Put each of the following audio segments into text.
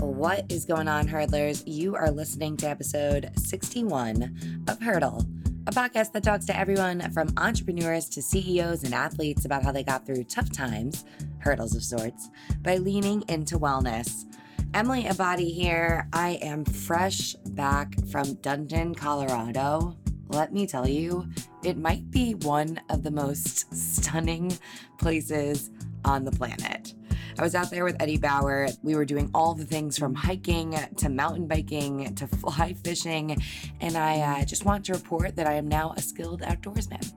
What is going on, hurdlers? You are listening to episode 61 of Hurdle, a podcast that talks to everyone from entrepreneurs to CEOs and athletes about how they got through tough times, hurdles of sorts, by leaning into wellness. Emily Abadi here. I am fresh back from Dunedin, Colorado. Let me tell you, it might be one of the most stunning places on the planet. I was out there with Eddie Bauer. We were doing all the things from hiking to mountain biking to fly fishing. And I uh, just want to report that I am now a skilled outdoorsman.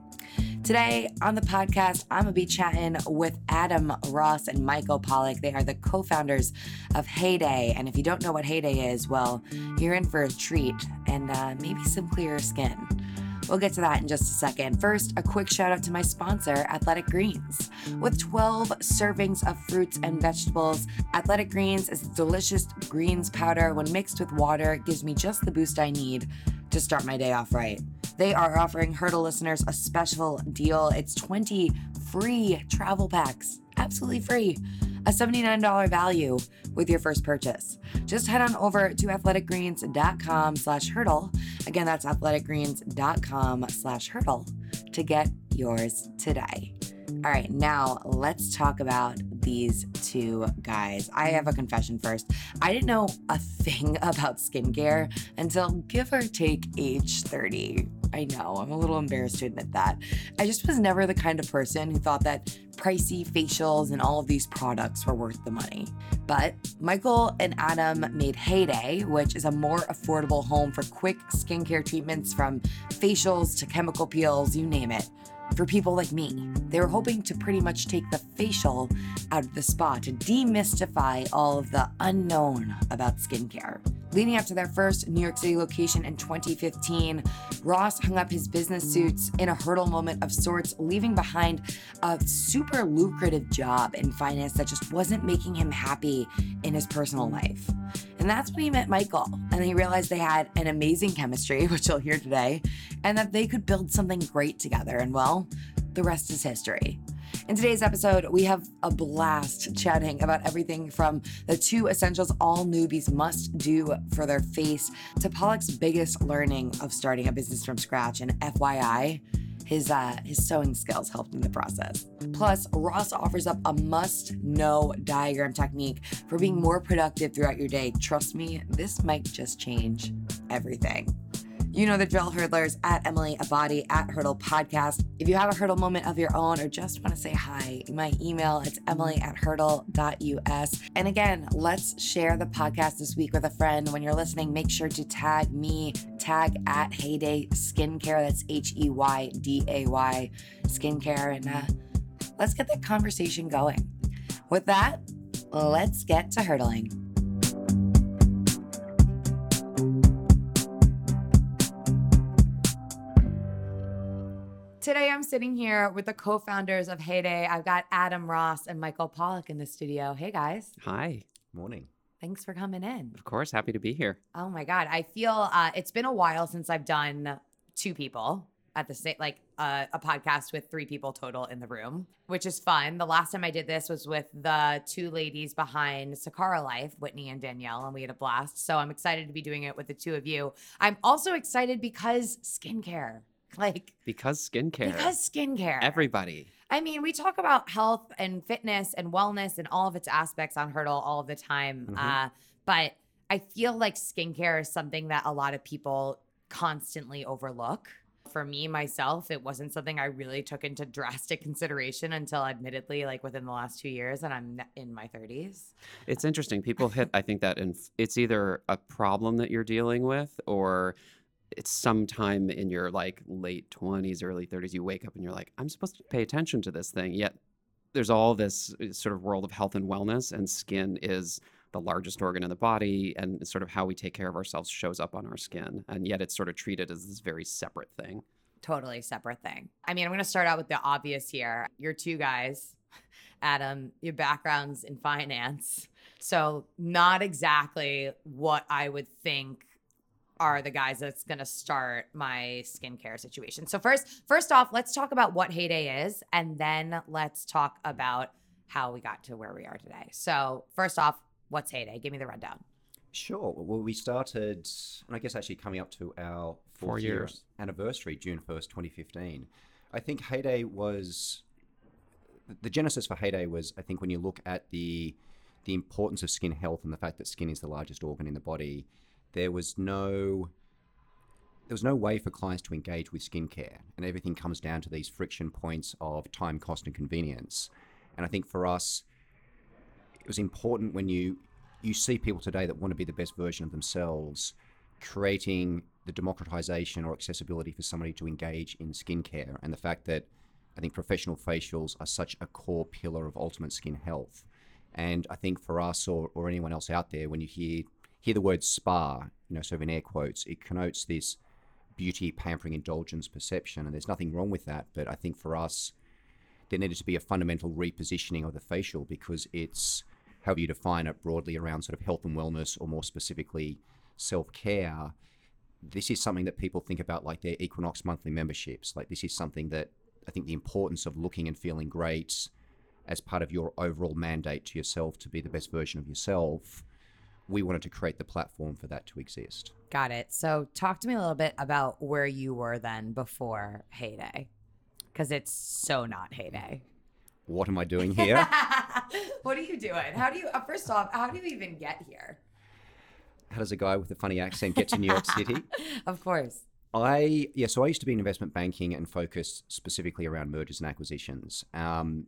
Today on the podcast, I'm gonna be chatting with Adam Ross and Michael Pollock. They are the co founders of Heyday. And if you don't know what Heyday is, well, you're in for a treat and uh, maybe some clearer skin. We'll get to that in just a second. First, a quick shout out to my sponsor, Athletic Greens. With 12 servings of fruits and vegetables, Athletic Greens is the delicious greens powder. When mixed with water, it gives me just the boost I need to start my day off right. They are offering Hurdle listeners a special deal. It's 20 free travel packs, absolutely free a $79 value with your first purchase. Just head on over to athleticgreens.com slash hurdle. Again, that's athleticgreens.com slash hurdle to get yours today. All right, now let's talk about these two guys. I have a confession first. I didn't know a thing about skincare until give or take age 30. I know, I'm a little embarrassed to admit that. I just was never the kind of person who thought that pricey facials and all of these products were worth the money. But Michael and Adam made Heyday, which is a more affordable home for quick skincare treatments from facials to chemical peels, you name it for people like me. They were hoping to pretty much take the facial out of the spa to demystify all of the unknown about skincare. Leading up to their first New York City location in 2015, Ross hung up his business suits in a hurdle moment of sorts, leaving behind a super lucrative job in finance that just wasn't making him happy in his personal life. And that's when he met Michael, and he realized they had an amazing chemistry, which you'll hear today, and that they could build something great together. And well, the rest is history. In today's episode, we have a blast chatting about everything from the two essentials all newbies must do for their face to Pollock's biggest learning of starting a business from scratch. And FYI, his uh, his sewing skills helped in the process. Plus, Ross offers up a must-know diagram technique for being more productive throughout your day. Trust me, this might just change everything. You know the drill, hurdlers, at Emily Abadi at Hurdle Podcast. If you have a hurdle moment of your own or just want to say hi, my email, it's emily at hurdle.us. And again, let's share the podcast this week with a friend. When you're listening, make sure to tag me, tag at Heyday Skincare. That's H E Y D A Y Skincare. And uh, let's get that conversation going. With that, let's get to hurdling. Today, I'm sitting here with the co founders of Heyday. I've got Adam Ross and Michael Pollock in the studio. Hey, guys. Hi. Morning. Thanks for coming in. Of course. Happy to be here. Oh, my God. I feel uh, it's been a while since I've done two people at the same, like uh, a podcast with three people total in the room, which is fun. The last time I did this was with the two ladies behind Sakara Life, Whitney and Danielle, and we had a blast. So I'm excited to be doing it with the two of you. I'm also excited because skincare. Like because skincare. Because skincare. Everybody. I mean, we talk about health and fitness and wellness and all of its aspects on Hurdle all the time. Mm-hmm. Uh, but I feel like skincare is something that a lot of people constantly overlook. For me, myself, it wasn't something I really took into drastic consideration until, admittedly, like within the last two years, and I'm in my 30s. It's interesting. People hit, I think, that in, it's either a problem that you're dealing with or it's sometime in your like late 20s early 30s you wake up and you're like i'm supposed to pay attention to this thing yet there's all this uh, sort of world of health and wellness and skin is the largest organ in the body and sort of how we take care of ourselves shows up on our skin and yet it's sort of treated as this very separate thing. Totally separate thing. I mean i'm going to start out with the obvious here. You're two guys adam your background's in finance so not exactly what i would think are the guys that's going to start my skincare situation. So first, first off, let's talk about what Heyday is, and then let's talk about how we got to where we are today. So first off, what's Heyday? Give me the rundown. Sure. Well, we started, and I guess actually coming up to our Four fourth year years. anniversary, June 1st, 2015. I think Heyday was, the genesis for Heyday was, I think, when you look at the the importance of skin health and the fact that skin is the largest organ in the body, there was no there was no way for clients to engage with skincare, and everything comes down to these friction points of time, cost, and convenience. And I think for us, it was important when you you see people today that want to be the best version of themselves, creating the democratization or accessibility for somebody to engage in skincare, and the fact that I think professional facials are such a core pillar of ultimate skin health. And I think for us or, or anyone else out there, when you hear hear the word spa, you know, sort of in air quotes, it connotes this beauty, pampering, indulgence perception, and there's nothing wrong with that. But I think for us, there needed to be a fundamental repositioning of the facial because it's however you define it broadly around sort of health and wellness, or more specifically, self care. This is something that people think about like their Equinox monthly memberships. Like this is something that I think the importance of looking and feeling great as part of your overall mandate to yourself to be the best version of yourself. We wanted to create the platform for that to exist. Got it. So, talk to me a little bit about where you were then before Heyday, because it's so not Heyday. What am I doing here? what are you doing? How do you, uh, first off, how do you even get here? How does a guy with a funny accent get to New York City? Of course. I yeah, so I used to be in investment banking and focused specifically around mergers and acquisitions. Um,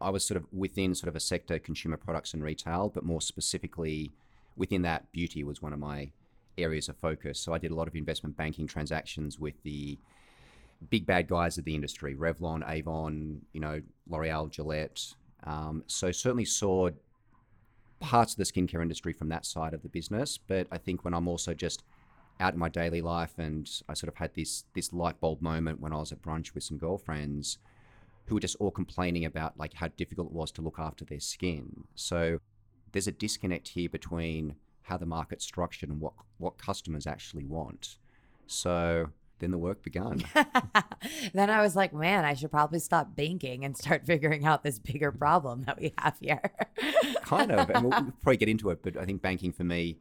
I was sort of within sort of a sector, consumer products and retail, but more specifically within that, beauty was one of my areas of focus. So I did a lot of investment banking transactions with the big bad guys of the industry, Revlon, Avon, you know, L'Oreal, Gillette. Um, so certainly saw parts of the skincare industry from that side of the business. But I think when I'm also just out in my daily life and I sort of had this this light bulb moment when I was at brunch with some girlfriends who were just all complaining about like how difficult it was to look after their skin. So there's a disconnect here between how the market's structured and what what customers actually want. So then the work began. then I was like, man, I should probably stop banking and start figuring out this bigger problem that we have here. kind of, and we'll, we'll probably get into it. But I think banking for me,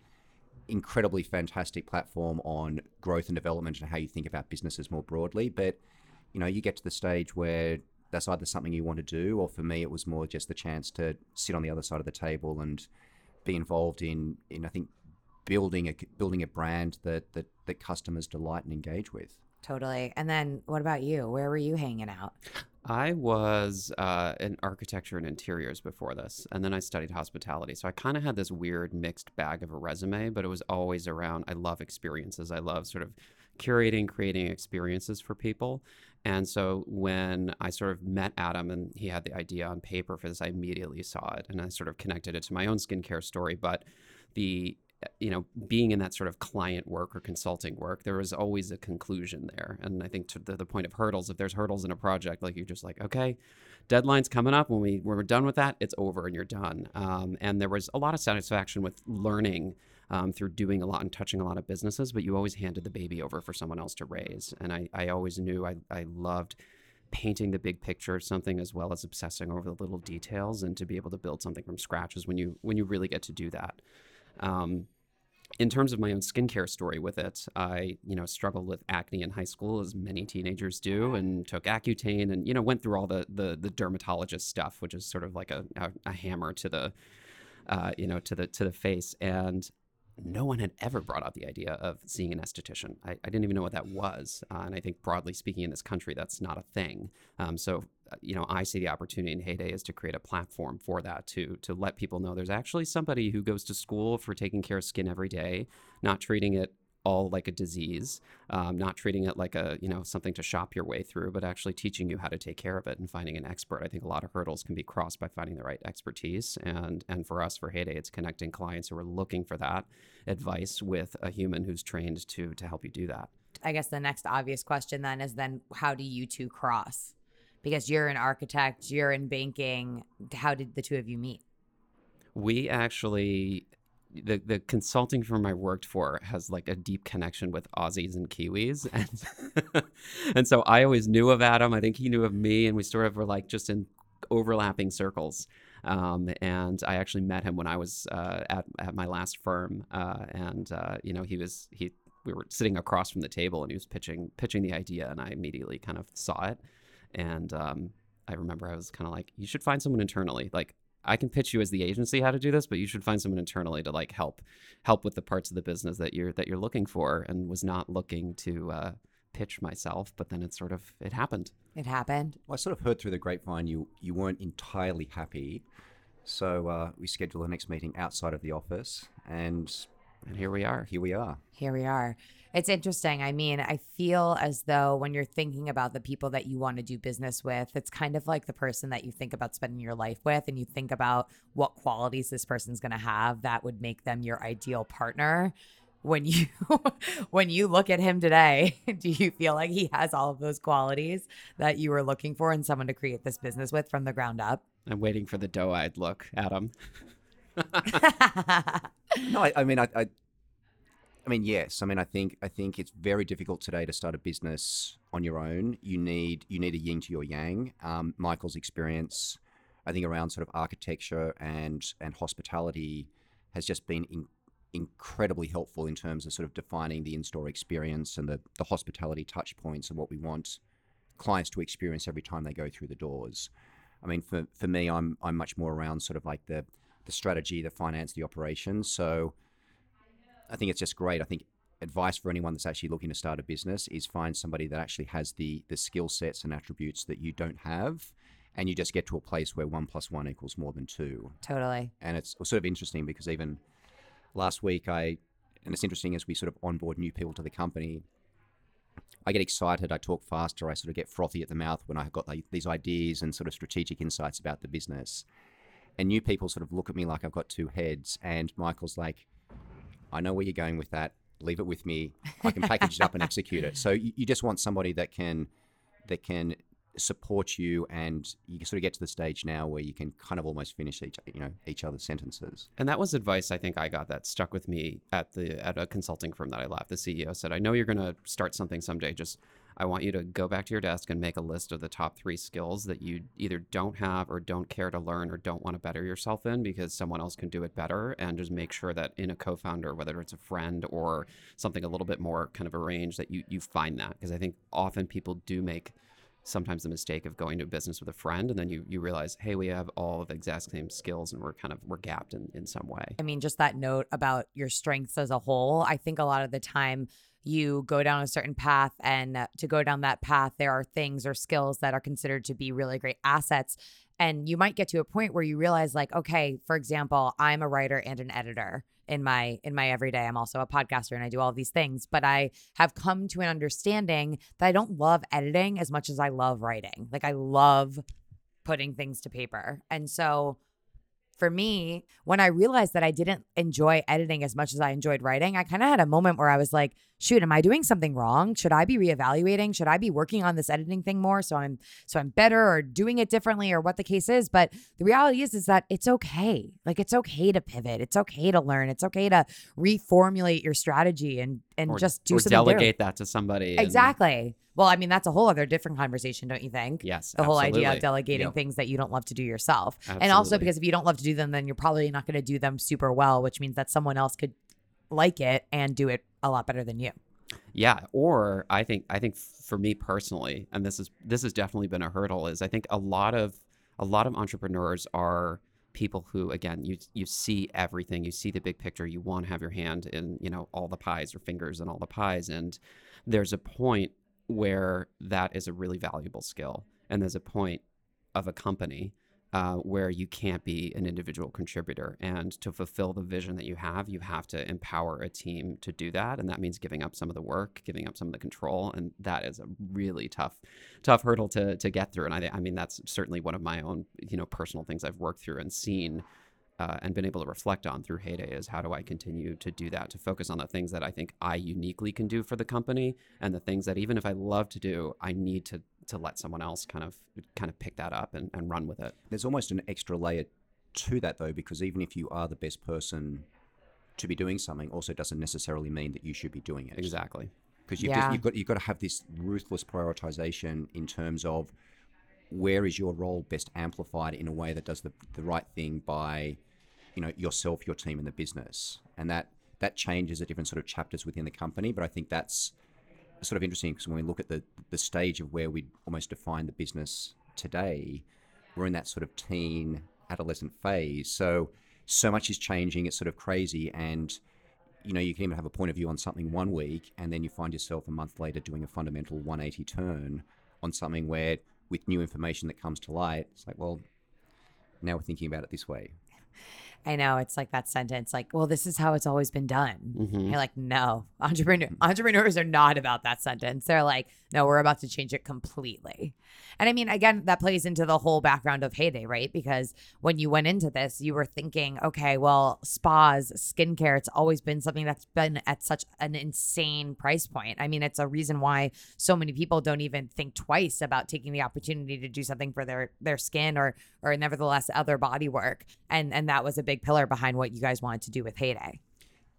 incredibly fantastic platform on growth and development and how you think about businesses more broadly. But you know, you get to the stage where that's either something you want to do, or for me, it was more just the chance to sit on the other side of the table and be involved in, in I think, building a building a brand that that that customers delight and engage with. Totally. And then what about you? Where were you hanging out? I was uh, in architecture and interiors before this, and then I studied hospitality. So I kind of had this weird mixed bag of a resume, but it was always around I love experiences. I love sort of curating, creating experiences for people. And so when I sort of met Adam and he had the idea on paper for this, I immediately saw it and I sort of connected it to my own skincare story. But the you know, being in that sort of client work or consulting work, there was always a conclusion there. And I think to the, the point of hurdles, if there's hurdles in a project, like you're just like, okay, deadline's coming up. When we when we're done with that, it's over and you're done. Um, and there was a lot of satisfaction with learning um, through doing a lot and touching a lot of businesses, but you always handed the baby over for someone else to raise. And I, I always knew I, I loved painting the big picture of something as well as obsessing over the little details and to be able to build something from scratch is when you when you really get to do that. Um, in terms of my own skincare story with it, I, you know, struggled with acne in high school as many teenagers do and took Accutane and, you know, went through all the the, the dermatologist stuff, which is sort of like a, a, a hammer to the, uh, you know, to the to the face. And no one had ever brought up the idea of seeing an esthetician. I, I didn't even know what that was. Uh, and I think broadly speaking in this country, that's not a thing. Um, so, uh, you know, I see the opportunity in Heyday is to create a platform for that to, to let people know there's actually somebody who goes to school for taking care of skin every day, not treating it all like a disease, um, not treating it like a you know something to shop your way through, but actually teaching you how to take care of it and finding an expert. I think a lot of hurdles can be crossed by finding the right expertise, and and for us for Heyday, it's connecting clients who are looking for that advice with a human who's trained to to help you do that. I guess the next obvious question then is then how do you two cross? Because you're an architect, you're in banking. How did the two of you meet? We actually the the consulting firm I worked for has like a deep connection with Aussies and Kiwis, and and so I always knew of Adam. I think he knew of me, and we sort of were like just in overlapping circles. Um, and I actually met him when I was uh, at at my last firm, uh, and uh, you know he was he we were sitting across from the table and he was pitching pitching the idea, and I immediately kind of saw it, and um, I remember I was kind of like, you should find someone internally, like. I can pitch you as the agency how to do this, but you should find someone internally to like help help with the parts of the business that you're that you're looking for, and was not looking to uh, pitch myself. But then it sort of it happened. It happened. Well, I sort of heard through the grapevine you you weren't entirely happy, so uh, we scheduled the next meeting outside of the office, and And here we are. here we are. Here we are. It's interesting. I mean, I feel as though when you're thinking about the people that you want to do business with, it's kind of like the person that you think about spending your life with, and you think about what qualities this person's going to have that would make them your ideal partner. When you when you look at him today, do you feel like he has all of those qualities that you were looking for in someone to create this business with from the ground up? I'm waiting for the doe-eyed look, Adam. No, I, I mean, I, I, I mean, yes. I mean, I think I think it's very difficult today to start a business on your own. You need you need a yin to your yang. Um, Michael's experience, I think, around sort of architecture and and hospitality has just been in, incredibly helpful in terms of sort of defining the in-store experience and the the hospitality touch points and what we want clients to experience every time they go through the doors. I mean, for for me, I'm I'm much more around sort of like the the strategy, the finance, the operations. So I think it's just great. I think advice for anyone that's actually looking to start a business is find somebody that actually has the the skill sets and attributes that you don't have, and you just get to a place where one plus one equals more than two. totally. And it's sort of interesting because even last week, I and it's interesting as we sort of onboard new people to the company. I get excited. I talk faster. I sort of get frothy at the mouth when I got like, these ideas and sort of strategic insights about the business. And new people sort of look at me like I've got two heads. And Michael's like, I know where you're going with that. Leave it with me. I can package it up and execute it. So you, you just want somebody that can that can support you, and you sort of get to the stage now where you can kind of almost finish each you know each other's sentences. And that was advice I think I got that stuck with me at the at a consulting firm that I left. The CEO said, "I know you're going to start something someday. Just I want you to go back to your desk and make a list of the top 3 skills that you either don't have or don't care to learn or don't want to better yourself in because someone else can do it better and just make sure that in a co-founder whether it's a friend or something a little bit more kind of arranged that you you find that. Because I think often people do make sometimes the mistake of going to a business with a friend and then you you realize hey we have all of the exact same skills and we're kind of we're gapped in, in some way I mean, just that note about your strengths as a whole. I think a lot of the time you go down a certain path, and uh, to go down that path, there are things or skills that are considered to be really great assets. And you might get to a point where you realize, like, okay, for example, I'm a writer and an editor in my in my everyday. I'm also a podcaster and I do all these things, but I have come to an understanding that I don't love editing as much as I love writing. Like I love putting things to paper. And so for me, when I realized that I didn't enjoy editing as much as I enjoyed writing, I kind of had a moment where I was like, shoot, am I doing something wrong? Should I be reevaluating? Should I be working on this editing thing more so I'm so I'm better or doing it differently or what the case is? But the reality is is that it's okay. Like it's okay to pivot. It's okay to learn. It's okay to reformulate your strategy and and or, just do or something delegate that to somebody and- Exactly. Well, I mean, that's a whole other different conversation, don't you think? yes the whole idea of delegating Yep. things that you don't love to do yourself. And also because if you don't love to do them, then you're probably not going to do them super well, which means that someone else could like it and do it a lot better than you. Yeah, or I think I think for me personally, and this is this has definitely been a hurdle, is I think a lot of a lot of entrepreneurs are people who again you you see everything, you see the big picture, you want to have your hand in, you know, all the pies or fingers in all the pies. And there's a point where that is a really valuable skill. And there's a point of a company uh, where you can't be an individual contributor. And to fulfill the vision that you have, you have to empower a team to do that. And that means giving up some of the work, giving up some of the control. And that is a really tough, tough hurdle to, to get through. And I, I mean, that's certainly one of my own, you know, personal things I've worked through and seen uh, and been able to reflect on through Heyday is how do I continue to do that, to focus on the things that I think I uniquely can do for the company and the things that even if I love to do, I need to to let someone else kind of kind of pick that up and, and run with it. There's almost an extra layer to that though, because even if you are the best person to be doing something, also doesn't necessarily mean that you should be doing it. Exactly. because you've, Yeah. just, you've got you've got to have this ruthless prioritization in terms of where is your role best amplified in a way that does the, the right thing by you know yourself your team and the business and that that changes at different sort of chapters within the company but i think that's sort of interesting because when we look at the the stage of where we almost define the business today we're in that sort of teen adolescent phase. So so much is changing. It's sort of crazy. And you know you can even have a point of view on something one week and then you find yourself a month later doing a fundamental 180 turn on something where with new information that comes to light it's like well now we're thinking about it this way I know it's like that sentence, like, well, this is how it's always been done. Mhm. You're like, no, entrepreneur entrepreneurs are not about that sentence. They're like, no, we're about to change it completely. And I mean, again, that plays into the whole background of Heyday, right? Because when you went into this, you were thinking, okay, well, spas, skincare, it's always been something that's been at such an insane price point. I mean, it's a reason why so many people don't even think twice about taking the opportunity to do something for their their skin or or nevertheless other body work. And and that was a big pillar behind what you guys wanted to do with Heyday.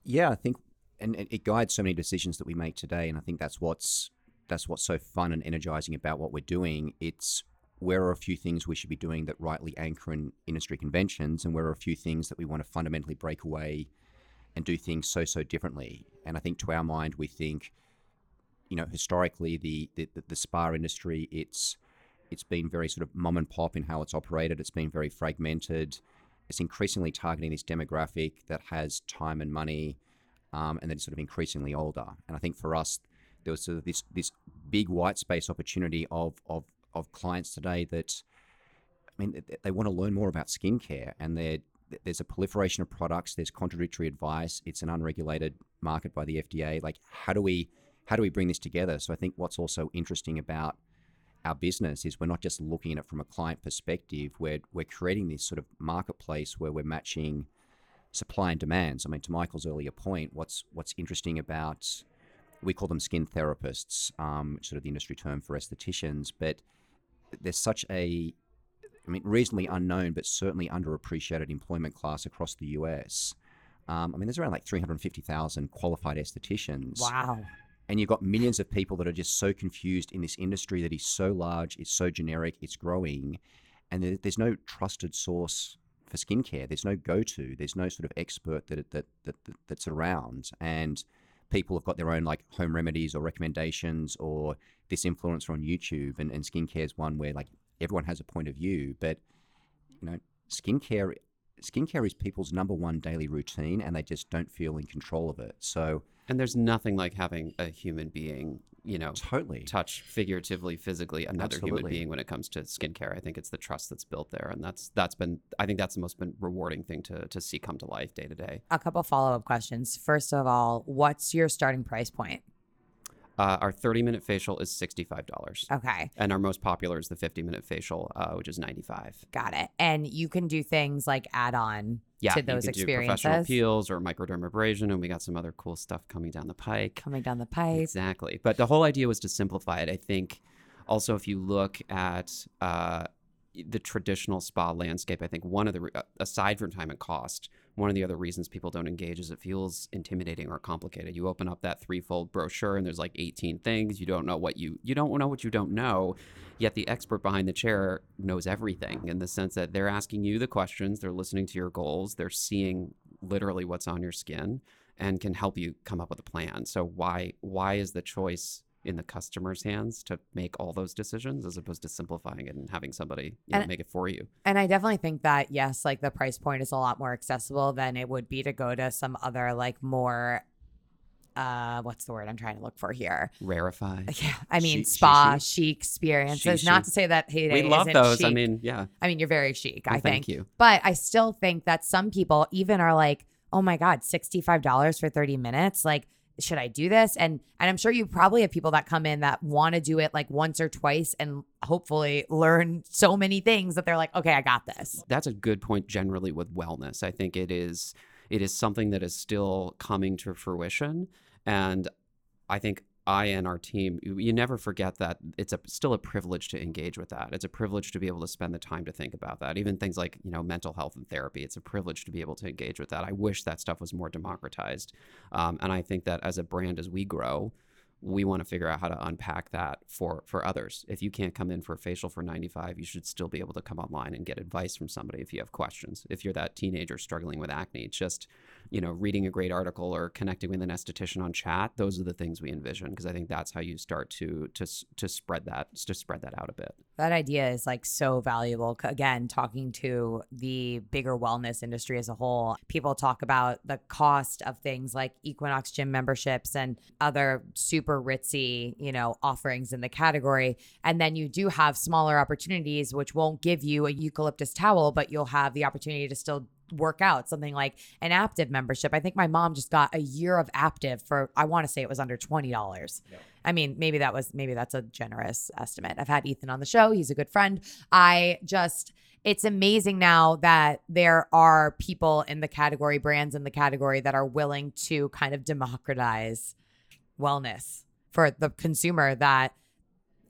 yeah i think and it guides so many decisions that we make today and i think that's what's that's what's so fun and energizing about what we're doing. It's where are a few things we should be doing that rightly anchor in industry conventions and where are a few things that we want to fundamentally break away and do things so so differently. And i think to our mind we think you know historically the, the, the spa industry it's it's been very sort of mom and pop in how it's operated. It's been very fragmented it's increasingly targeting this demographic that has time and money um, and then sort of increasingly older. And I think for us, there was sort of this this big white space opportunity of of of clients today that, I mean, they, they want to learn more about skincare, and there's a proliferation of products. There's contradictory advice. It's an unregulated market by the FDA. Like, how do we how do we bring this together? So I think what's also interesting about our business is we're not just looking at it from a client perspective. We're we're creating this sort of marketplace where we're matching supply and demands. I mean, to Michael's earlier point, what's what's interesting about we call them skin therapists, um, sort of the industry term for estheticians, but there's such a I mean, reasonably unknown, but certainly underappreciated employment class across the US. Um, I mean, there's around like 350,000 qualified estheticians Wow. And you've got millions of people that are just so confused in this industry that is so large, it's so generic, it's growing, and there's no trusted source for skincare. There's no go-to. There's no sort of expert that that, that, that that's around, and people have got their own like home remedies or recommendations or this influencer on YouTube, and, and skincare is one where like everyone has a point of view, but you know, skincare skincare is people's number one daily routine, and they just don't feel in control of it. So And there's nothing like having a human being, you know, totally. touch figuratively, physically another human being when it comes to skincare. I think it's the trust that's built there, and that's that's been I think that's the most been rewarding thing to to see come to life day to day. A couple follow up questions. First of all, what's your starting price point? Uh, our 30 minute facial is $65, Okay, and our most popular is the 50 minute facial, uh, which is 95. got it. And you can do things like add on Yeah, to you those can do professional peels or microdermabrasion, and we got some other cool stuff coming down the pike. coming down the pipe. Exactly. But the whole idea was to simplify it. I think also if you look at uh, the traditional spa landscape, I think one of the, re- uh, aside from time and cost, one of the other reasons people don't engage is it feels intimidating or complicated. You open up that threefold brochure and there's like 18 things. You don't know what you, you don't know what you don't know. Yet the expert behind the chair knows everything in the sense that they're asking you the questions, they're listening to your goals, they're seeing literally what's on your skin and can help you come up with a plan. So why why is the choice in the customer's hands to make all those decisions as opposed to simplifying it and having somebody you know, And- make it for you? And I definitely think that yes, like the price point is a lot more accessible than it would be to go to some other like more uh what's the word I'm trying to look for here? Rarefy. Yeah, I mean Chic- spa chic. chic experiences. Chic, Not to say that Heyday We love those. I mean, yeah. I mean, you're very chic. Well, I thank think, you. but I still think that some people even are like, "Oh my god, sixty five dollars for thirty minutes!" Like, should I do this? And and I'm sure you probably have people that come in that want to do it like once or twice and hopefully learn so many things that they're like, "Okay, I got this." That's a good point generally with wellness. I think it is it is something that is still coming to fruition and I think I and our team, you never forget that it's a, still a privilege to engage with that. It's a privilege to be able to spend the time to think about that. Even things like, you know, mental health and therapy, it's a privilege to be able to engage with that. I wish that stuff was more democratized. Um, and I think that as a brand, as we grow, we want to figure out how to unpack that for for others. If you can't come in for a facial for 95, you should still be able to come online and get advice from somebody if you have questions. If you're that teenager struggling with acne, just you know, reading a great article or connecting with an esthetician on chat, those are the things we envision because I think that's how you start to to to spread that to spread that out a bit. That idea is like so valuable. Again, talking to the bigger wellness industry as a whole, people talk about the cost of things like Equinox gym memberships and other super ritzy, you know, offerings in the category. And then you do have smaller opportunities, which won't give you a eucalyptus towel, but you'll have the opportunity to still work out something like an Aaptiv membership i think my mom just got a year of Aaptiv for i want to say it was under $20 i mean maybe that was maybe that's a generous estimate i've had ethan on the show he's a good friend i just it's amazing now that there are people in the category brands in the category that are willing to kind of democratize wellness for the consumer that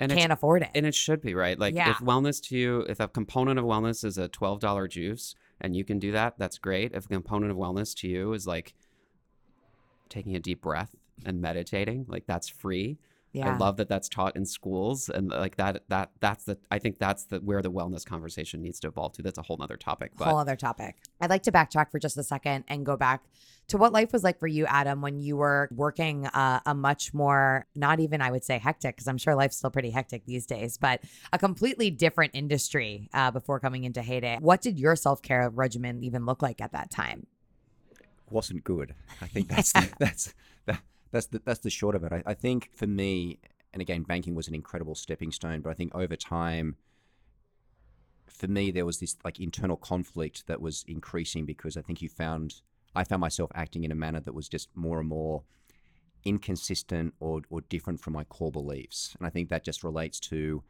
And can't afford it And it should be, right? Like Yeah. if wellness to you, if a component of wellness is a $12 juice and you can do that, that's great. If a component of wellness to you is like taking a deep breath and meditating, like that's free. yeah I love that that's taught in schools and like that that that's the I think that's the where the wellness conversation needs to evolve to. That's a whole nother topic. But whole other topic. I'd like to backtrack for just a second and go back to what life was like for you, Adam, when you were working uh, a much more, not even I would say hectic, because I'm sure life's still pretty hectic these days, but a completely different industry uh, before coming into Heyday. What did your self care regimen even look like at that time? wasn't good. I think that's the, that's that, that's the, that's the short of it. I, I think for me, and again, banking was an incredible stepping stone, but I think over time, for me, there was this like internal conflict that was increasing because I think you found I found myself acting in a manner that was just more and more inconsistent or or different from my core beliefs, and I think that just relates to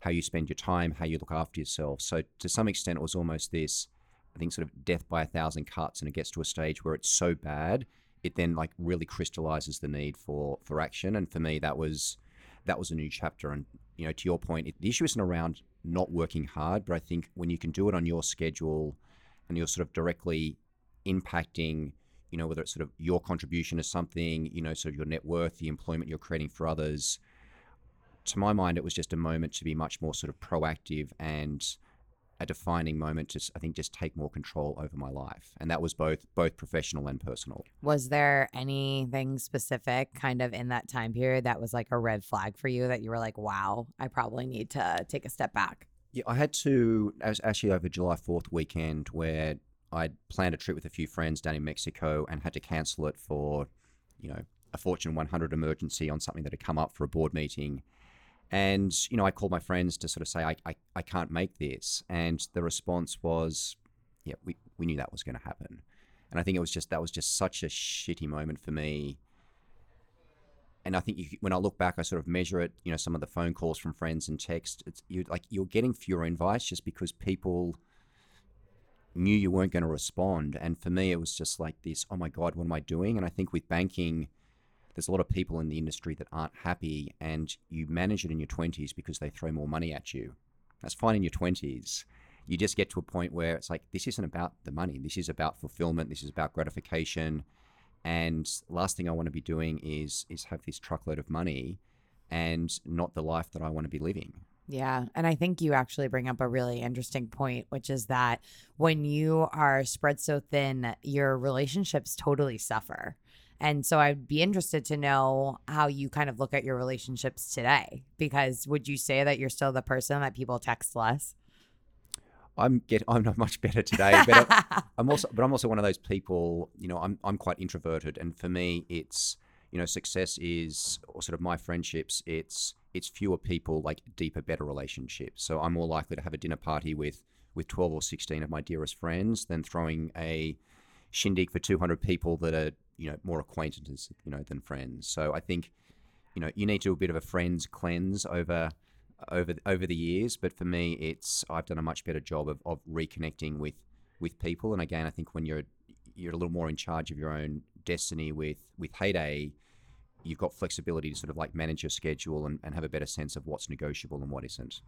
how you spend your time, how you look after yourself. So to some extent, it was almost this. I think sort of death by a thousand cuts, and it gets to a stage where it's so bad, it then like really crystallizes the need for for action. And for me, that was that was a new chapter. And you know, to your point, it, the issue isn't around not working hard, but I think when you can do it on your schedule, and you're sort of directly impacting, you know, whether it's sort of your contribution to something, you know, sort of your net worth, the employment you're creating for others. To my mind, it was just a moment to be much more sort of proactive and a defining moment to, I think, just take more control over my life, and that was both both professional and personal. Was there anything specific kind of in that time period that was like a red flag for you that you were like, wow, I probably need to take a step back? Yeah, I had to. I was actually over July Fourth weekend where I'd planned a trip with a few friends down in Mexico and had to cancel it for, you know, a Fortune 100 emergency on something that had come up for a board meeting. And, you know, I called my friends to sort of say, I, I, I can't make this. And the response was, yeah, we, we knew that was going to happen. And I think it was just, that was just such a shitty moment for me. And I think you, when I look back, I sort of measure it, you know, some of the phone calls from friends and text, it's you like you're getting fewer invites just because people knew you weren't going to respond. And for me, it was just like this, oh my God, what am I doing? And I think with banking, there's a lot of people in the industry that aren't happy and you manage it in your 20s because they throw more money at you. That's fine in your 20s. You just get to a point where it's like, this isn't about the money. This is about fulfillment. This is about gratification. And last thing I want to be doing is is have this truckload of money and not the life that I want to be living. Yeah. And I think you actually bring up a really interesting point, which is that when you are spread so thin, your relationships totally suffer. And so I'd be interested to know how you kind of look at your relationships today. Because would you say that you're still the person that people text less? I'm get I'm not much better today, but I- I'm also but I'm also one of those people, you know, I'm I'm quite introverted and for me it's you know, success is or sort of my friendships, it's it's fewer people like deeper, better relationships. So I'm more likely to have a dinner party with with 12 or 16 of my dearest friends than throwing a shindig for 200 people that are, you know, more acquaintances, you know, than friends. So I think, you know, you need to do a bit of a friends cleanse over over over the years. But for me, it's I've done a much better job of, of reconnecting with with people. And again, I think when you're you're a little more in charge of your own destiny with with Heyday, you've got flexibility to sort of like manage your schedule and, and have a better sense of what's negotiable and what isn't.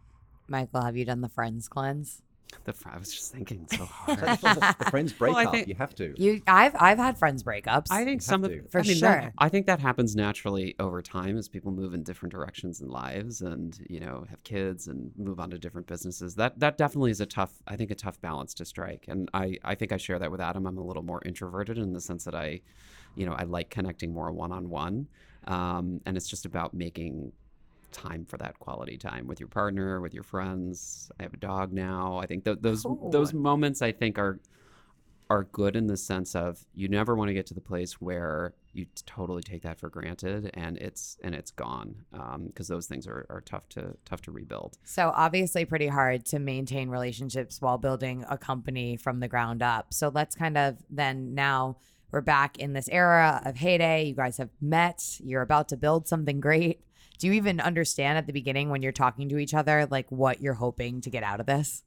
Michael, have you done the friends cleanse? The fr- I was just thinking so hard. the friends break Well, up. think- you have to. You, I've I've had friends breakups. I think have some of to. For I mean, sure. that- I think that happens naturally over time as people move in different directions in lives and you know have kids and move on to different businesses. That that definitely is a tough I think a tough balance to strike. And I I think I share that with Adam. I'm a little more introverted in the sense that I, you know, I like connecting more one on one, Um, and it's just about making time for that quality time with your partner, with your friends. I have a dog now. I think th- those those moments moments I think are are good in the sense of you never want to get to the place where you totally take that for granted and it's and it's gone um, because those things are, are tough to tough to rebuild. So obviously pretty hard to maintain relationships while building a company from the ground up. So let's kind of then now we're back in this era of heyday. You guys have met. You're about to build something great. Do you even understand at the beginning when you're talking to each other like what you're hoping to get out of this?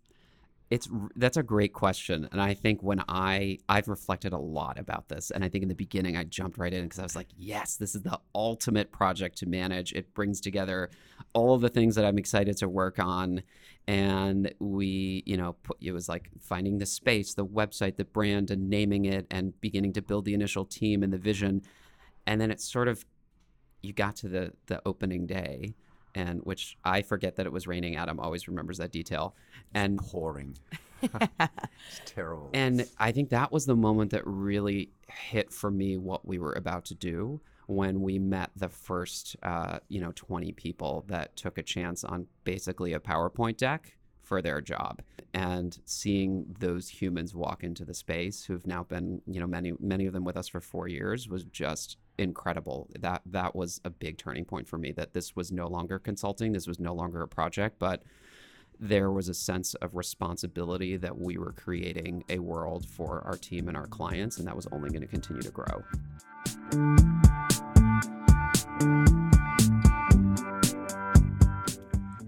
It's that's a great question, and I think when I I've reflected a lot about this, and I think in the beginning I jumped right in because I was like, yes, this is the ultimate project to manage. It brings together all of the things that I'm excited to work on, and we, you know, put, it was like finding the space, the website, the brand, and naming it, and beginning to build the initial team and the vision, and then it's sort of you got to the the opening day and which I forget that it was raining Adam always remembers that detail and pouring. it's terrible. and I think that was the moment that really hit for me what we were about to do when we met the first uh, you know 20 people that took a chance on basically a PowerPoint deck for their job and seeing those humans walk into the space who've now been you know many many of them with us for 4 years was just incredible that that was a big turning point for me that this was no longer consulting this was no longer a project but there was a sense of responsibility that we were creating a world for our team and our clients and that was only going to continue to grow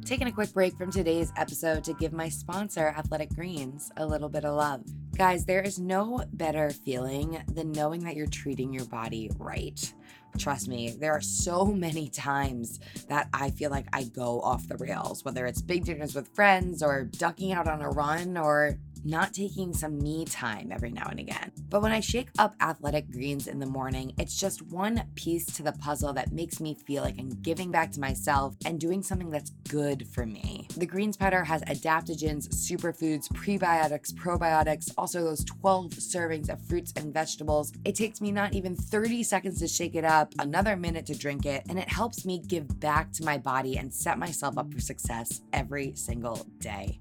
Taking a quick break from today's episode to give my sponsor, Athletic Greens, a little bit of love. Guys, there is no better feeling than knowing that you're treating your body right. Trust me, there are so many times that I feel like I go off the rails, whether it's big dinners with friends or ducking out on a run or not taking some me time every now and again. But when I shake up athletic greens in the morning, it's just one piece to the puzzle that makes me feel like I'm giving back to myself and doing something that's good for me. The greens powder has adaptogens, superfoods, prebiotics, probiotics, also those 12 servings of fruits and vegetables. It takes me not even 30 seconds to shake it up, another minute to drink it, and it helps me give back to my body and set myself up for success every single day.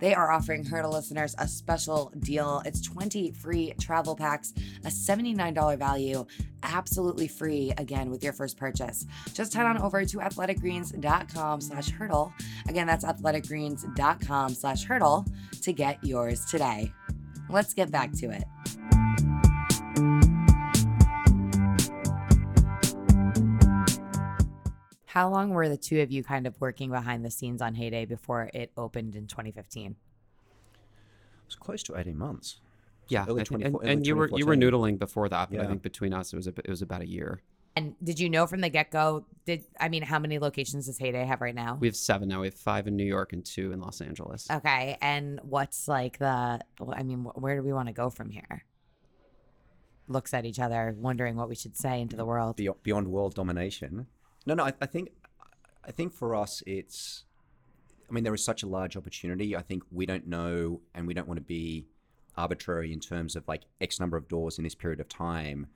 They are offering Hurdle listeners a special deal. It's 20 free travel packs, a $79 value, absolutely free again with your first purchase. Just head on over to athleticgreens.com slash hurdle. Again, that's athleticgreens.com slash hurdle to get yours today. Let's get back to it. How long were the two of you kind of working behind the scenes on Heyday before it opened in 2015? It was close to 18 months. yeah Early I think- 24 and, early and you were you were noodling before that but I think between us it was a, it was about a year And did you know from the get go? Did I mean how many locations does Heyday have right now? we have seven now we have five in New York and two in Los Angeles Okay, and what's like the? I mean, where do we want to go from here? Looks at each other, wondering what we should say into the world. Beyond, beyond world domination. No, no. I, I think, I think for us, it's. I mean, there is such a large opportunity. I think we don't know, and we don't want to be arbitrary in terms of like X number of doors in this period of time.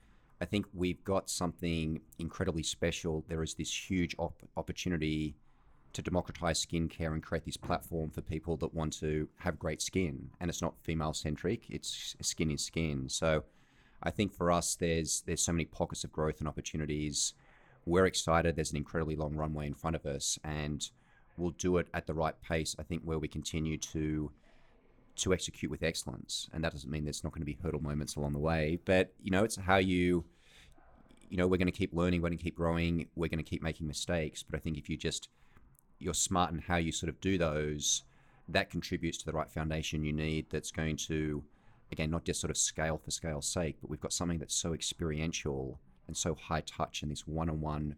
I think we've got something incredibly special. There is this huge op- opportunity to democratize skincare and create this platform for people that want to have great skin. And it's not female centric; it's skin is skin. So, I think for us, there's there's so many pockets of growth and opportunities. We're excited. There's an incredibly long runway in front of us, and we'll do it at the right pace. I think where we continue to to execute with excellence, and that doesn't mean there's not going to be hurdle moments along the way. But you know, it's how you you know we're going to keep learning, we're going to keep growing, we're going to keep making mistakes. But I think if you just you're smart in how you sort of do those, that contributes to the right foundation you need. That's going to again, not just sort of scale for scale's sake, but we've got something that's so experiential and so high touch and this one on one.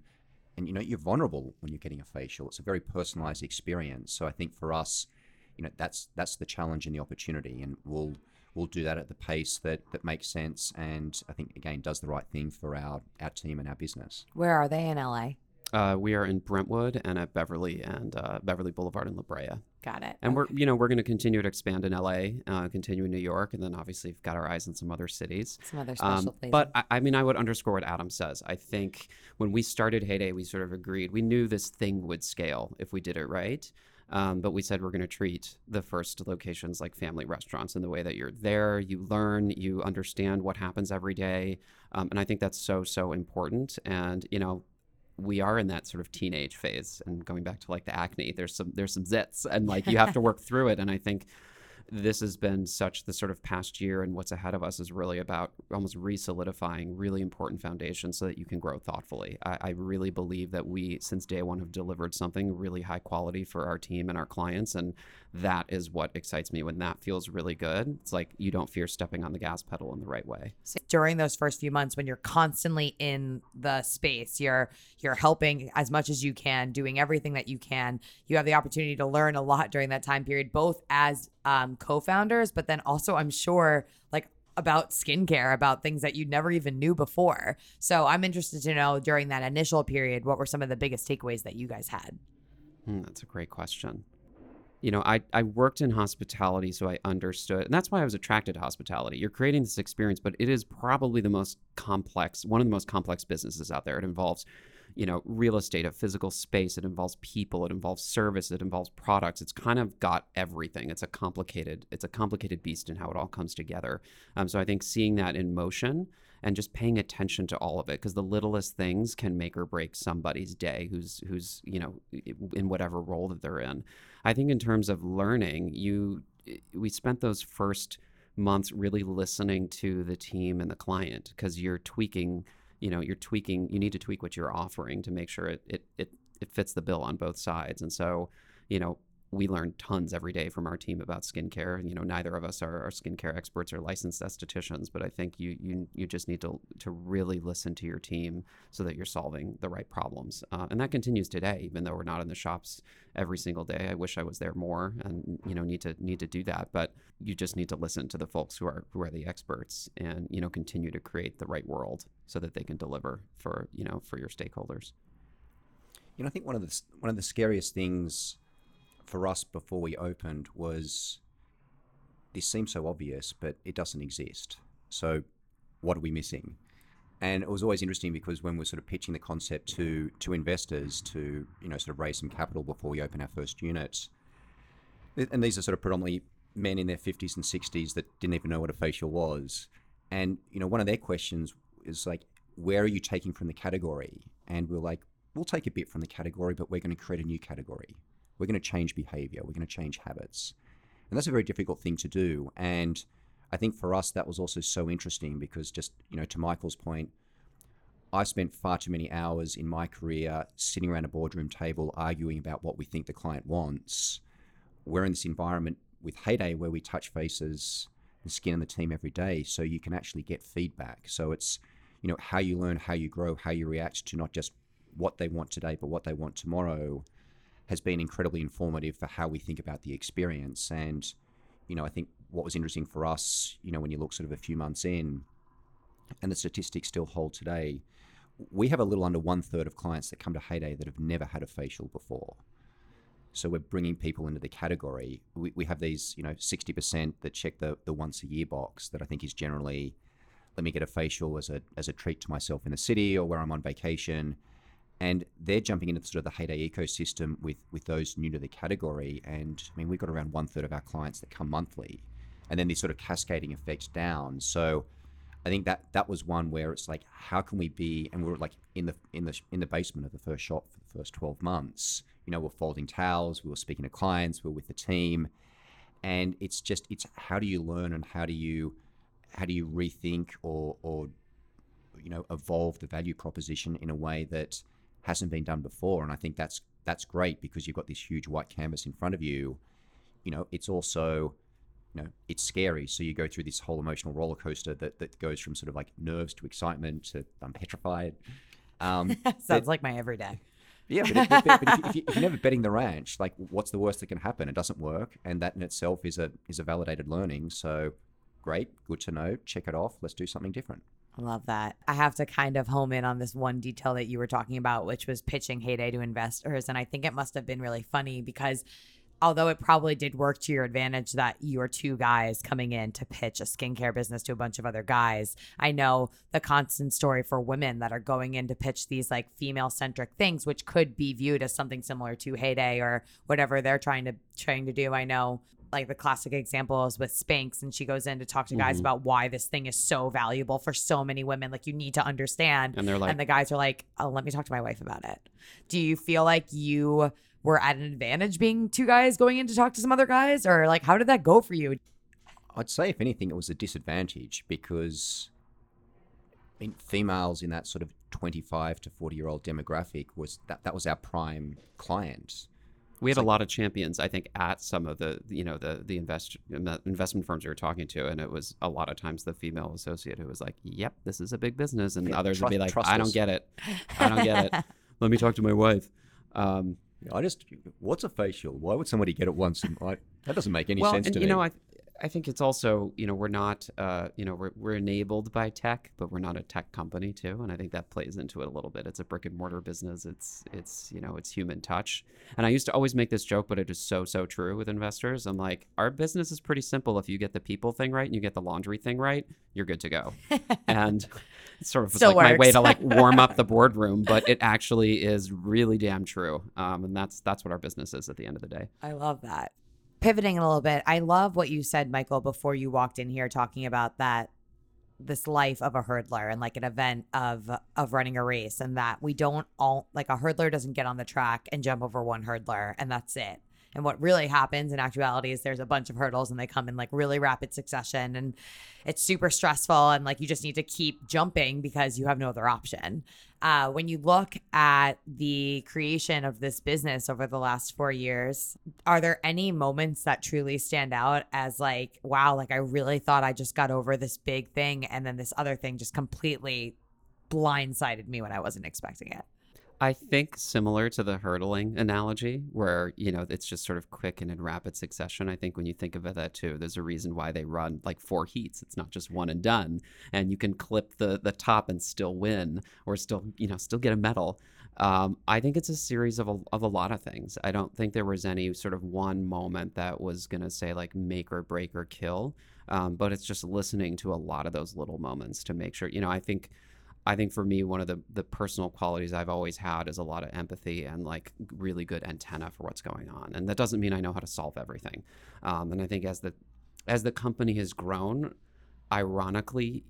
And you know, you're vulnerable when you're getting a facial. It's a very personalized experience. So I think for us, you know that's that's the challenge and the opportunity, and we'll we'll do that at the pace that that makes sense, and I think again does the right thing for our our team and our business. Where are they in LA? Uh, we are in Brentwood and at Beverly and uh, Beverly Boulevard in La Brea. Got it. And Okay. we're, you know, we're going to continue to expand in LA, uh, continue in New York, and then obviously we've got our eyes on some other cities. some other special Um, places. but I, I mean, I would underscore what Adam says. I think when we started Heyday, we sort of agreed we knew this thing would scale if we did it right. Um, but we said we're going to treat the first locations like family restaurants in the way that you're there, you learn, you understand what happens every day, um, and I think that's so so important. And you know, we are in that sort of teenage phase, and going back to like the acne, there's some there's some zits, and like you have to work through it. And I think this has been such the sort of past year and what's ahead of us is really about almost re-solidifying really important foundations so that you can grow thoughtfully I, I really believe that we since day one have delivered something really high quality for our team and our clients and that is what excites me when that feels really good. It's like you don't fear stepping on the gas pedal in the right way. During those first few months when you're constantly in the space you're you're helping as much as you can doing everything that you can. You have the opportunity to learn a lot during that time period both as um, co-founders but then also i'm sure like about skincare about things that you never even knew before. So i'm interested to know during that initial period what were some of the biggest takeaways that you guys had? Hmm, that's a great question. You know, I, I worked in hospitality, so I understood. And that's why I was attracted to hospitality. You're creating this experience, but it is probably the most complex, one of the most complex businesses out there. It involves, you know, real estate, a physical space. It involves people. It involves service. It involves products. It's kind of got everything. It's a complicated, it's a complicated beast in how it all comes together. Um, so I think seeing that in motion and just paying attention to all of it because the littlest things can make or break somebody's day who's who's you know in whatever role that they're in i think in terms of learning you eh, we spent those first months really listening to the team and the client because you're tweaking you know you're tweaking you need to tweak what you're offering to make sure it it, it it fits the bill on both sides. And so you know we learn tons every day from our team about skincare. You know, neither of us are, are skincare experts or licensed estheticians, but I think you you you just need to to really listen to your team so that you're solving the right problems. Uh, and that continues today, even though we're not in the shops every single day. I wish I was there more, and you know, need to need to do that. But you just need to listen to the folks who are who are the experts, and you know, continue to create the right world so that they can deliver for you know for your stakeholders. You know, I think one of the one of the scariest things for us before we opened was this seems so obvious, but it doesn't exist. So, what are we missing? And it was always interesting because when we're sort of pitching the concept to to investors to you know sort of raise some capital before we open our first units, and these are sort of predominantly men in their 50s and 60s that didn't even know what a facial was. And you know, one of their questions is like, where are you taking from the category? And we're like, we'll take a bit from the category, but we're going to create a new category. We're going to change behavior. We're going to change habits. And that's a very difficult thing to do. And I think for us, that was also so interesting because just, you know, to Michael's point, I spent far too many hours in my career sitting around a boardroom table arguing about what we think the client wants. We're in this environment with Heyday where we touch faces and skin in the team every day, so you can actually get feedback. So it's, you know, how you learn, how you grow, how you react to not just what they want today, but what they want tomorrow has been incredibly informative for how we think about the experience. And, you know, I think what was interesting for us, you know, when you look sort of a few months in, and the statistics still hold today, we have a little under one third of clients that come to Heyday that have never had a facial before. So we're bringing people into the category. We, we have these, you know, 60% that check the, the once a year box that I think is generally, let me get a facial as a, as a treat to myself in the city or where I'm on vacation. And they're jumping into sort of the Heyday ecosystem with, with those new to the category. And I mean, we've got around one third of our clients that come monthly. And then these sort of cascading effects down. So I think that that was one where it's like, how can we be? And we were like in the in the in the basement of the first shop for the first twelve months. You know, we're folding towels, we were speaking to clients, we we're with the team, and it's just it's how do you learn and how do you how do you rethink or or you know evolve the value proposition in a way that hasn't been done before. And I think that's that's great because you've got this huge white canvas in front of you. You know, it's also you know, it's scary. So you go through this whole emotional roller coaster that, that goes from sort of like nerves to excitement to I'm petrified. Um, Sounds like my everyday. Yeah, but, if, but, but if, if, you, if you're never betting the ranch, like what's the worst that can happen? It doesn't work, and that in itself is a is a validated learning. So, great, good to know. Check it off. Let's do something different. I love that. I have to kind of home in on this one detail that you were talking about, which was pitching Heyday to investors. And I think it must have been really funny because although it probably did work to your advantage that you were two guys coming in to pitch a skincare business to a bunch of other guys, I know the constant story for women that are going in to pitch these like female centric things, which could be viewed as something similar to Heyday or whatever they're trying to trying to do. I know like the classic example is with Spanx, and she goes in to talk to guys Mhm. about why this thing is so valuable for so many women. Like you need to understand. And they're like, and the guys are like, "Oh, let me talk to my wife about it." Do you feel like you were at an advantage being two guys going in to talk to some other guys, or like how did that go for you? I'd say, if anything, it was a disadvantage because I mean, females in that sort of 25 to 40 year old demographic was that that was our prime client. we had a lot of champions, I think, at some of the you know the the invest investment firms we were talking to, and it was a lot of times the female associate who was like, "Yep, this is a big business," and Yeah, others would be like, "I us." don't get it. I don't get it. Let me talk to my wife." Um, I just, what's a facial? Why would somebody get it once? And I, that doesn't make any well, sense and to you me. know, I I think it's also you know we're not uh, you know we're we're enabled by tech, but we're not a tech company too, and I think that plays into it a little bit. It's a brick and mortar business. It's it's you know it's human touch, and I used to always make this joke, but it is so so true with investors. I'm like, our business is pretty simple. If you get the people thing right and you get the laundry thing right, you're good to go. and it sort of Still like my way to like warm up the boardroom, but it actually is really damn true. Um, and that's that's what our business is at the end of the day. I love that. Pivoting a little bit, I love what you said, Michael, before you walked in here talking about that this life of a hurdler and like an event of of running a race and that we don't all like a hurdler doesn't get on the track and jump over one hurdler and that's it. And what really happens in actuality is there's a bunch of hurdles and they come in like really rapid succession and it's super stressful and like you just need to keep jumping because you have no other option. Uh, when you look at the creation of this business over the last four years, are there any moments that truly stand out as like, wow, like I really thought I just got over this big thing and then this other thing just completely blindsided me when I wasn't expecting it? I think similar to the hurdling analogy, where you know it's just sort of quick and in rapid succession. I think when you think about that too, there's a reason why they run like four heats. It's not just one and done, and you can clip the the top and still win, or still you know still get a medal. Um, I think it's a series of a, of a lot of things. I don't think there was any sort of one moment that was gonna say like make or break or kill, um, but it's just listening to a lot of those little moments to make sure. You know, I think. I think for me, one of the, the personal qualities I've always had is a lot of empathy and like really good antenna for what's going on. And that doesn't mean I know how to solve everything. Um, and I think as the as the company has grown, ironically,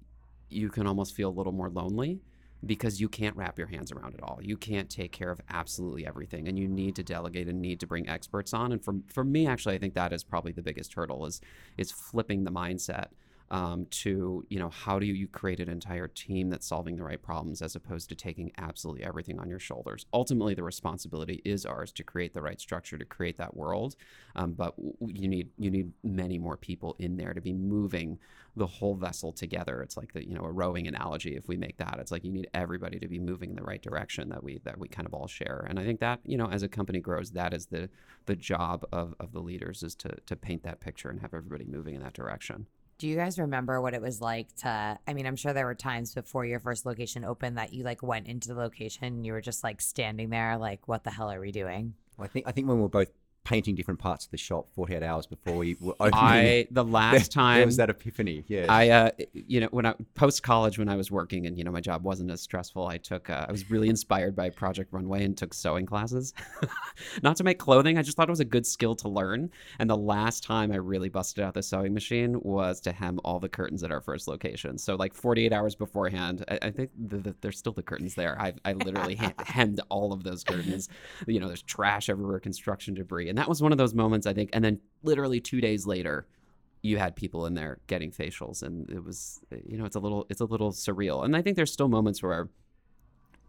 you can almost feel a little more lonely because you can't wrap your hands around it all. You can't take care of absolutely everything, and you need to delegate and need to bring experts on. And for for me, actually, I think that is probably the biggest hurdle is is flipping the mindset um, to you know how do you create an entire team that's solving the right problems as opposed to taking absolutely everything on your shoulders? Ultimately the responsibility is ours to create the right structure to create that world um, but you need you need many more people in there to be moving the whole vessel together. It's like the you know a rowing analogy if we make that it's like you need everybody to be moving in the right direction that we that we kind of all share. And i think that you know as a company grows that is the the job of, of the leaders is to to paint that picture and have everybody moving in that direction Do you guys remember what it was like to? I mean, I'm sure there were times before your first location opened that you like went into the location and you were just like standing there, like, what the hell are we doing? I think I think when we were both painting different parts of the shop 48 hours before we were opening, I the there, last time there was that epiphany. Yeah, I, uh, you know, when I post college, when I was working and you know my job wasn't as stressful, I took, uh, I was really inspired by Project Runway and took sewing classes. Not to make clothing, I just thought it was a good skill to learn. And the last time I really busted out the sewing machine was to hem all the curtains at our first location. So like 48 hours beforehand, I, I think the, the, there's still the curtains there. I, I literally hem- hemmed all of those curtains. You know, there's trash everywhere, construction debris, and that was one of those moments I think. And then literally two days later you had people in there getting facials and it was you know it's a little it's a little surreal and i think there's still moments where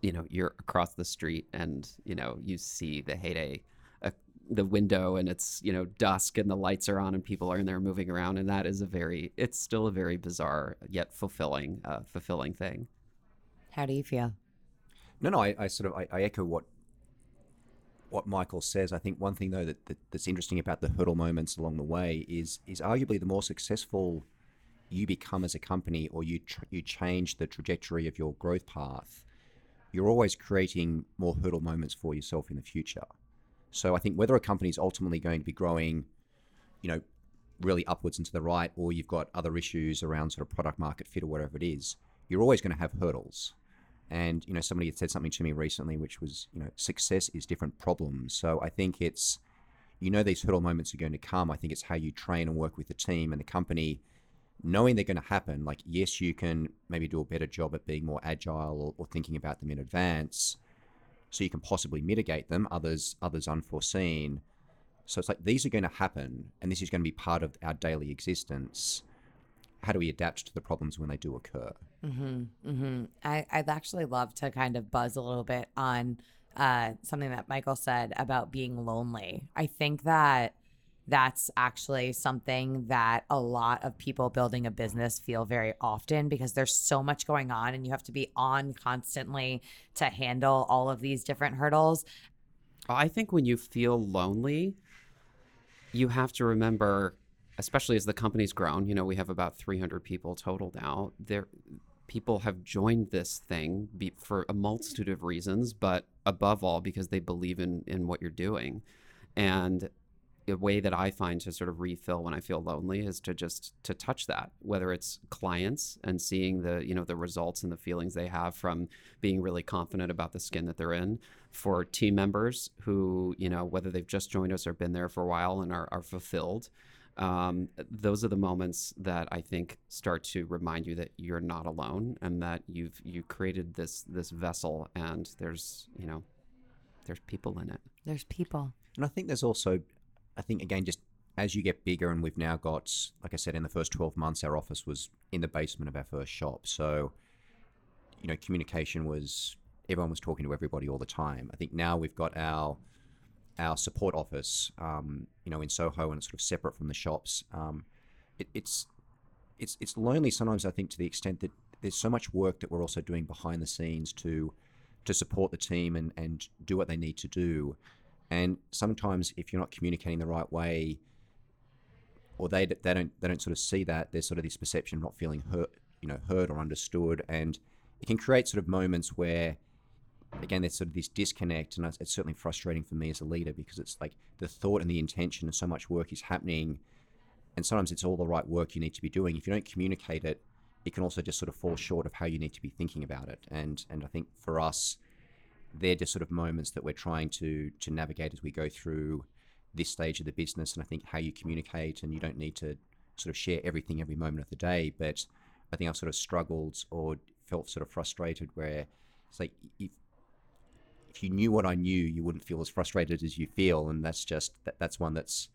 you know you're across the street and you know you see the heyday uh, the window and it's you know dusk and the lights are on and people are in there moving around and that is a very it's still a very bizarre yet fulfilling uh, fulfilling thing How do you feel? No, no, I, I sort of I, I echo what what Michael says. I think one thing though that, that that's interesting about the hurdle moments along the way is is arguably the more successful you become as a company or you tr- you change the trajectory of your growth path, you're always creating more hurdle moments for yourself in the future. So I think whether a company is ultimately going to be growing, you know, really upwards and to the right, or you've got other issues around sort of product market fit or whatever it is, you're always going to have hurdles. And you know, somebody had said something to me recently, which was, you know, success is different problems. So I think it's, you know, these hurdle moments are going to come. I think it's how you train and work with the team and the company, knowing they're going to happen. Like, yes, you can maybe do a better job at being more agile or, or thinking about them in advance, so you can possibly mitigate them. Others, others unforeseen. So it's like these are going to happen, and this is going to be part of our daily existence how do we adapt to the problems when they do occur? Mm-hmm, mm-hmm. I, I'd actually love to kind of buzz a little bit on uh, something that Michael said about being lonely. I think that that's actually something that a lot of people building a business feel very often because there's so much going on and you have to be on constantly to handle all of these different hurdles. I think when you feel lonely, you have to remember especially as the company's grown, you know, we have about 300 people total now. There, people have joined this thing be, for a multitude of reasons, but above all because they believe in in what you're doing. And a way that I find to sort of refill when I feel lonely is to just to touch that, whether it's clients and seeing the you know the results and the feelings they have from being really confident about the skin that they're in, for team members who you know whether they've just joined us or been there for a while and are, are fulfilled um, those are the moments that I think start to remind you that you're not alone and that you've you created this this vessel and there's you know there's people in it. There's people, and I think there's also, I think again just as you get bigger and we've now got like I said in the first 12 months our office was in the basement of our first shop. So you know communication was everyone was talking to everybody all the time. I think now we've got our our support office, um, you know, in Soho, and it's sort of separate from the shops. Um, it, it's it's it's lonely sometimes. I think to the extent that there's so much work that we're also doing behind the scenes to to support the team and and do what they need to do. And sometimes, if you're not communicating the right way, or they they don't they don't sort of see that, there's sort of this perception of not feeling hurt, you know, heard or understood, and it can create sort of moments where again, there's sort of this disconnect, and it's certainly frustrating for me as a leader because it's like the thought and the intention, and so much work is happening, and sometimes it's all the right work you need to be doing. If you don't communicate it, it can also just sort of fall short of how you need to be thinking about it. And and I think for us, they're just sort of moments that we're trying to to navigate as we go through this stage of the business. And I think how you communicate, and you don't need to sort of share everything every moment of the day, but I think I've sort of struggled or felt sort of frustrated where it's like if if you knew what I knew, you wouldn't feel as frustrated as you feel, and that's just that, that's one that's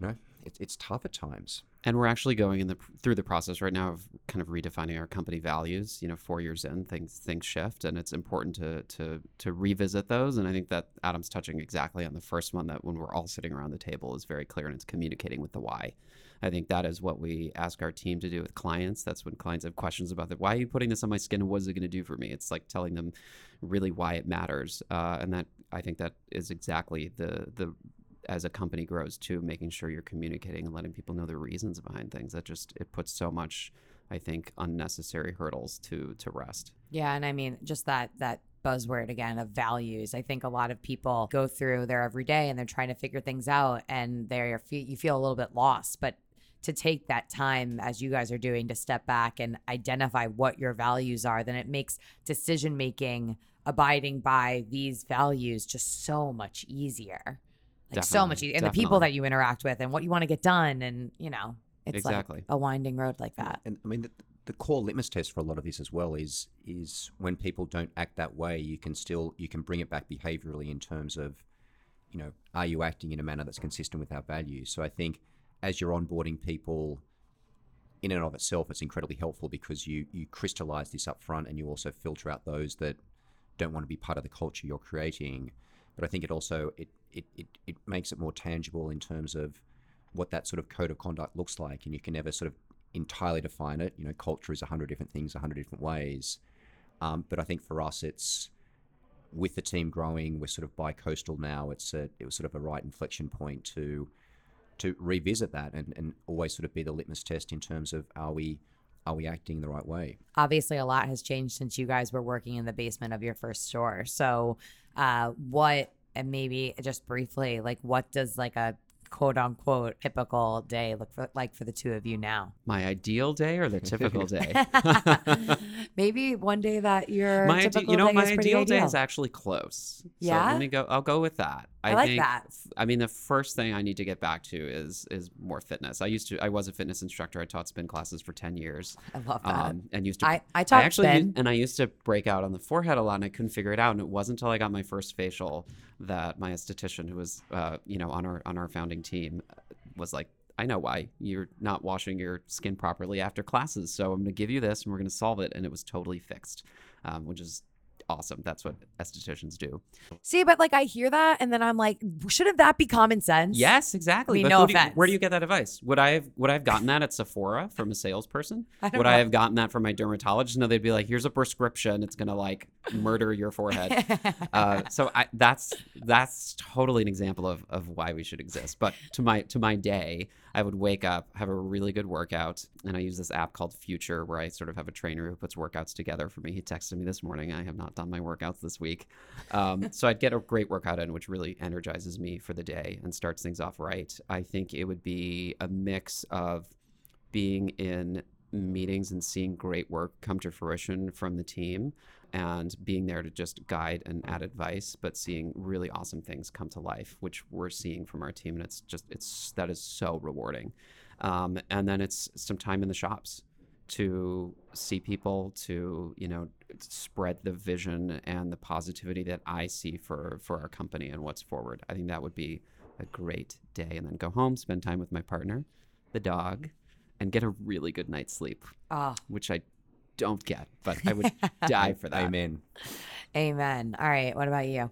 you know it's it's tough at times. And we're actually going in the through the process right now of kind of redefining our company values. You know, four years in, things things shift, and it's important to to to revisit those. And I think that Adam's touching exactly on the first one that when we're all sitting around the table is very clear, and it's communicating with the why. I think that is what we ask our team to do with clients. That's when clients have questions about that. Why are you putting this on my skin? What is it going to do for me? It's like telling them really why it matters. Uh, and that I think that is exactly the the as a company grows too, making sure you're communicating and letting people know the reasons behind things. That just it puts so much, I think, unnecessary hurdles to to rest. Yeah, and I mean just that that buzzword again of values. I think a lot of people go through their everyday and they're trying to figure things out and they're you feel a little bit lost, but to take that time as you guys are doing to step back and identify what your values are, then it makes decision making abiding by these values just so much easier. Like definitely, so much easier. And definitely. the people that you interact with and what you want to get done and, you know, it's exactly. like a winding road like that. And I mean the, the core litmus test for a lot of this as well is is when people don't act that way, you can still you can bring it back behaviorally in terms of, you know, are you acting in a manner that's consistent with our values? So I think as you're onboarding people in and of itself, it's incredibly helpful because you you crystallize this up front and you also filter out those that don't want to be part of the culture you're creating. But I think it also it it, it, it makes it more tangible in terms of what that sort of code of conduct looks like, and you can never sort of entirely define it. You know, culture is a hundred different things, a hundred different ways. Um, but I think for us, it's with the team growing, we're sort of bi-coastal now. It's a, it was sort of a right inflection point to to revisit that and, and always sort of be the litmus test in terms of are we are we acting the right way? Obviously, a lot has changed since you guys were working in the basement of your first store. So, uh, what and maybe just briefly, like, what does like a quote unquote typical day look for, like for the two of you now? My ideal day or the typical day? Maybe one day that your my ide- typical you know day my is ideal day is actually close. So Yeah? let me go. I'll go with that. I like think, that. I mean, the first thing I need to get back to is is more fitness. I used to. I was a fitness instructor. I taught spin classes for ten years. I love that. Um, and used to. I I taught actually spin. used- and I used to break out on the forehead a lot, and I couldn't figure it out. And it wasn't until I got my first facial that my esthetician, who was, uh, you know, on our on our founding team, uh, was like, "I know why you're not washing your skin properly after classes. So I'm going to give you this, and we're going to solve it." And it was totally fixed, um, which is awesome. That's what estheticians do. See, but like I hear that, and then I'm like, shouldn't that be common sense? Yes, exactly. I mean, but no who do you- offense. where do you get that advice? Would I have would I have gotten that at Sephora from a salesperson? I Would know. I have gotten that from my dermatologist? No, they'd be like, "Here's a prescription. It's gonna like murder your forehead." uh, so I, that's that's totally an example of, of why we should exist. But to my to my day, I would wake up, have a really good workout, and I use this app called Future, where I sort of have a trainer who puts workouts together for me. He texted me this morning. I have not done my workouts this week, um, so I'd get a great workout in, which really energizes me for the day and starts things off right. I think it would be a mix of being in meetings and seeing great work come to fruition from the team and being there to just guide and add advice but seeing really awesome things come to life which we're seeing from our team. And it's just it's that is so rewarding. Um, and then it's some time in the shops to see people to you know spread the vision and the positivity that i see for for our company and what's forward. I think that would be a great day. And then go home spend time with my partner the dog and get a really good night's sleep oh, which I don't get, but I would die for that. Amen. amen. All right. What about you?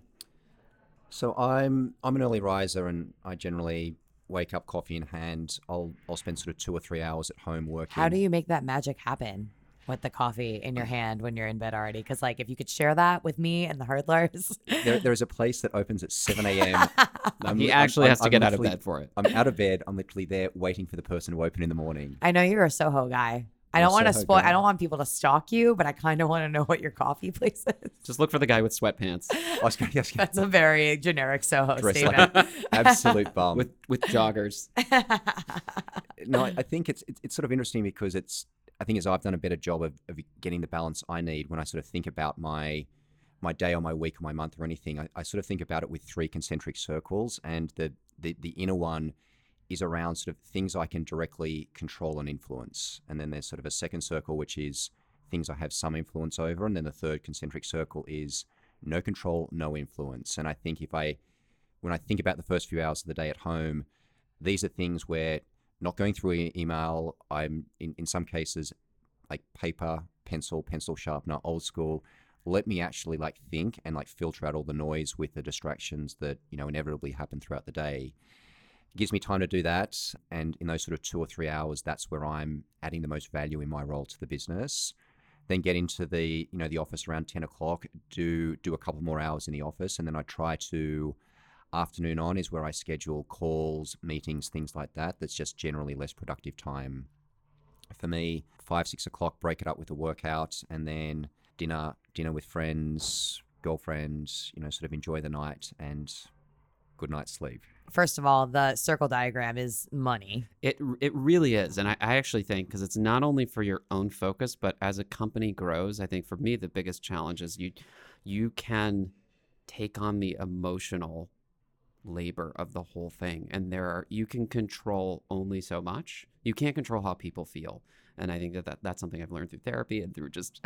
So I'm I'm an early riser, and I generally wake up coffee in hand. I'll I'll spend sort of two or three hours at home working. How do you make that magic happen with the coffee in your mm. hand when you're in bed already? Because like, if you could share that with me and the hurdlers, There, there is a place that opens at 7 a.m. I'm he li- I'm- actually I'm- has to I'm get out of bed for it. I'm out of bed. I'm literally there waiting for the person to open in the morning. I know you're a Soho guy. I don't want to Soho spoil. I don't want people to stalk you, but I kind of want to know what your coffee place is. Just look for the guy with sweatpants I was going That's a very generic Soho dress statement. like an absolute bum. with with joggers. no, I I think it's, it's it's sort of interesting because it's I think as I've done a better job of, of getting the balance I need when I sort of think about my my day or my week or my month or anything. I, I sort of think about it with three concentric circles, and the, the the inner one is around sort of things I can directly control and influence, and then there's sort of a second circle which is things I have some influence over, and then the third concentric circle is no control, no influence. And I think if I when I think about the first few hours of the day at home, these are things where not going through email. I'm in, in some cases like paper, pencil, pencil sharpener, old school. Let me actually like think and like filter out all the noise with the distractions that you know inevitably happen throughout the day. It gives me time to do that, and in those sort of two or three hours, that's where I'm adding the most value in my role to the business. Then get into the you know the office around ten o'clock. Do do a couple more hours in the office, and then I try to afternoon on is where I schedule calls, meetings, things like that. That's just generally less productive time for me. Five, six o'clock, break it up with a workout, and then dinner, dinner with friends, girlfriends. You know, sort of enjoy the night and good night's sleep. First of all, the circle diagram is money. It it really is, and I, I actually think because it's not only for your own focus, but as a company grows, I think for me the biggest challenge is you you can take on the emotional labor of the whole thing, and there are you can control only so much. You can't control how people feel, and I think that, that that's something I've learned through therapy and through just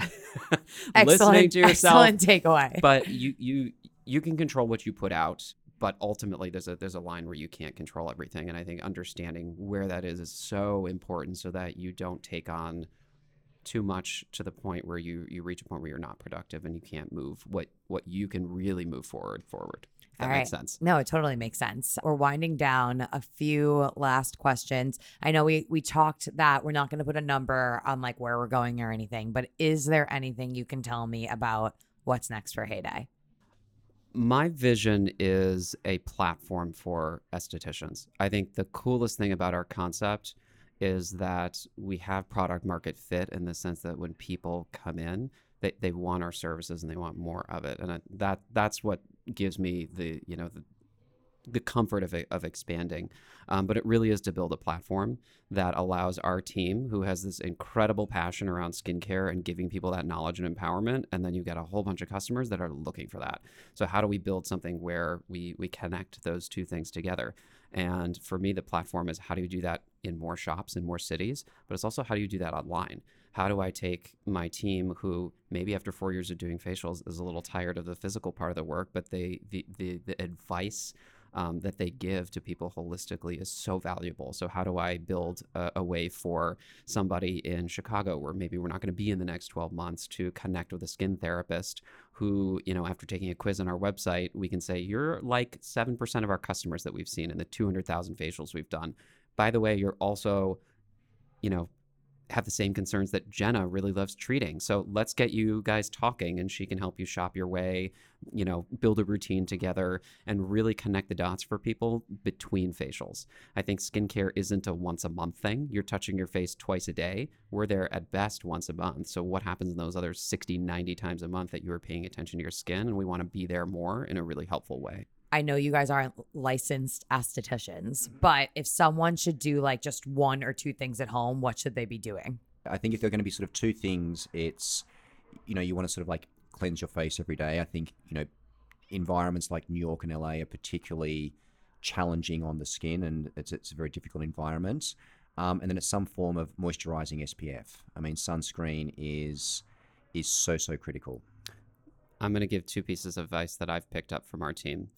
listening to yourself excellent takeaway. but you you you can control what you put out but ultimately there's a there's a line where you can't control everything and i think understanding where that is is so important so that you don't take on too much to the point where you you reach a point where you're not productive and you can't move what what you can really move forward forward that All makes right. sense No, it totally makes sense. We're winding down a few last questions. I know we we talked that we're not going to put a number on like where we're going or anything, but is there anything you can tell me about what's next for Heyday? My vision is a platform for estheticians. I think the coolest thing about our concept is that we have product market fit in the sense that when people come in, they, they want our services and they want more of it. And I, that that's what gives me the, you know, the, the comfort of, of expanding. Um, but it really is to build a platform that allows our team, who has this incredible passion around skincare and giving people that knowledge and empowerment, and then you get a whole bunch of customers that are looking for that. So how do we build something where we we connect those two things together? And for me, the platform is how do you do that in more shops in more cities, but it's also how do you do that online? How do I take my team who maybe after four years of doing facials is a little tired of the physical part of the work, but they the the, the advice um, that they give to people holistically is so valuable. So, how do I build a, a way for somebody in Chicago, where maybe we're not going to be in the next 12 months, to connect with a skin therapist who, you know, after taking a quiz on our website, we can say, you're like 7% of our customers that we've seen in the 200,000 facials we've done. By the way, you're also, you know, have the same concerns that Jenna really loves treating. So let's get you guys talking and she can help you shop your way, you know, build a routine together and really connect the dots for people between facials. I think skincare isn't a once a month thing. You're touching your face twice a day. We're there at best once a month. So what happens in those other 60, 90 times a month that you are paying attention to your skin? And we want to be there more in a really helpful way. I know you guys aren't licensed estheticians, but if someone should do like just one or two things at home, what should they be doing? I think if they're going to be sort of two things, it's, you know, you want to sort of like cleanse your face every day. I think, you know, environments like New York and LA are particularly challenging on the skin and it's, it's a very difficult environment. Um, and then it's some form of moisturizing SPF. I mean, sunscreen is is so so critical. I'm going to give two pieces of advice that I've picked up from our team.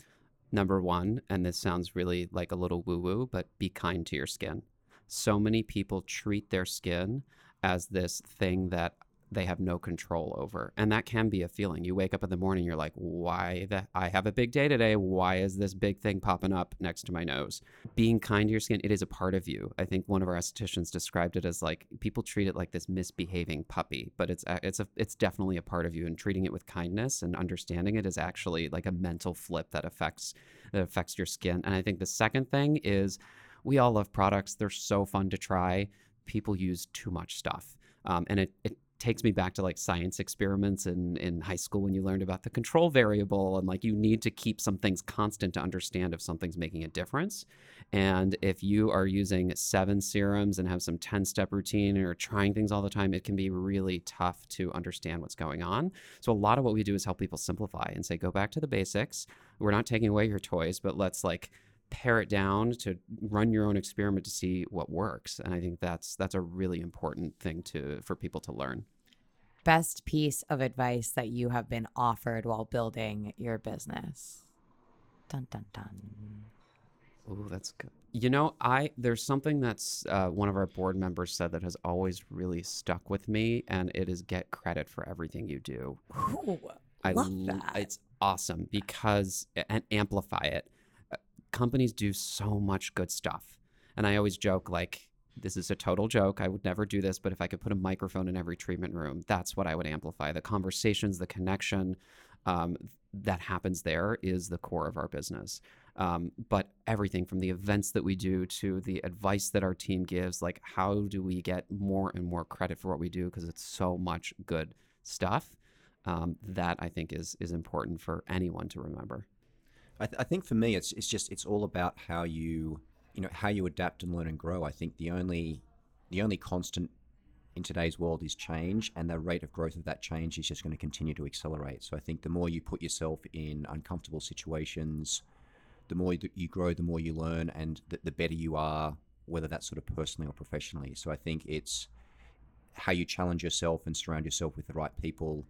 Number one, and this sounds really like a little woo woo, but be kind to your skin. So many people treat their skin as this thing that they have no control over. And that can be a feeling. You wake up in the morning, you're like, why that I have a big day today. Why is this big thing popping up next to my nose? Being kind to your skin, it is a part of you. I think one of our estheticians described it as like people treat it like this misbehaving puppy, but it's it's a it's definitely a part of you and treating it with kindness and understanding it is actually like a mental flip that affects that affects your skin. And I think the second thing is we all love products. They're so fun to try. People use too much stuff. Um, and it, it takes me back to like science experiments in, in high school when you learned about the control variable and like you need to keep some things constant to understand if something's making a difference. And if you are using seven serums and have some 10 step routine or trying things all the time, it can be really tough to understand what's going on. So a lot of what we do is help people simplify and say, go back to the basics. We're not taking away your toys, but let's like pare it down to run your own experiment to see what works and i think that's that's a really important thing to for people to learn best piece of advice that you have been offered while building your business dun dun dun Oh, that's good. You know, I there's something that's uh, one of our board members said that has always really stuck with me, and it is get credit for everything you do. Ooh, I love that. It's awesome because and amplify it companies do so much good stuff. And I always joke, like, this is a total joke. I would never do this, but if I could put a microphone in every treatment room, that's what I would amplify. The conversations, the connection um, that happens there is the core of our business. Um, but everything from the events that we do to the advice that our team gives, like, how do we get more and more credit for what we do? Because it's so much good stuff. Um, that I think is is important for anyone to remember. I, th- I think for me, it's it's just it's all about how you you know how you adapt and learn and grow. I think the only the only constant in today's world is change, and the rate of growth of that change is just going to continue to accelerate. So I think the more you put yourself in uncomfortable situations, the more you grow, the more you learn, and the, the better you are, whether that's sort of personally or professionally. So I think it's how you challenge yourself and surround yourself with the right people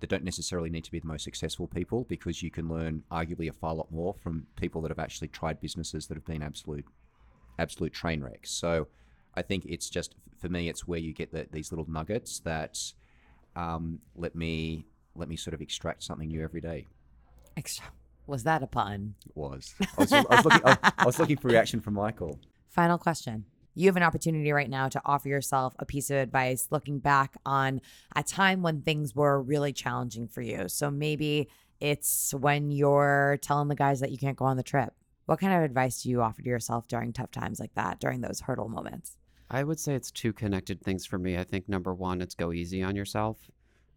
that don't necessarily need to be the most successful people because you can learn arguably a far lot more from people that have actually tried businesses that have been absolute absolute train wrecks. So I think it's just for me it's where you get the, these little nuggets that um, let me let me sort of extract something new every day. Extra. Was that a pun? It was. I was, I was looking I, I was looking for reaction from Michael. Final question. You have an opportunity right now to offer yourself a piece of advice looking back on a time when things were really challenging for you. So maybe it's when you're telling the guys that you can't go on the trip. What kind of advice do you offer to yourself during tough times like that, during those hurdle moments? I would say it's two connected things for me. I think number one, it's go easy on yourself.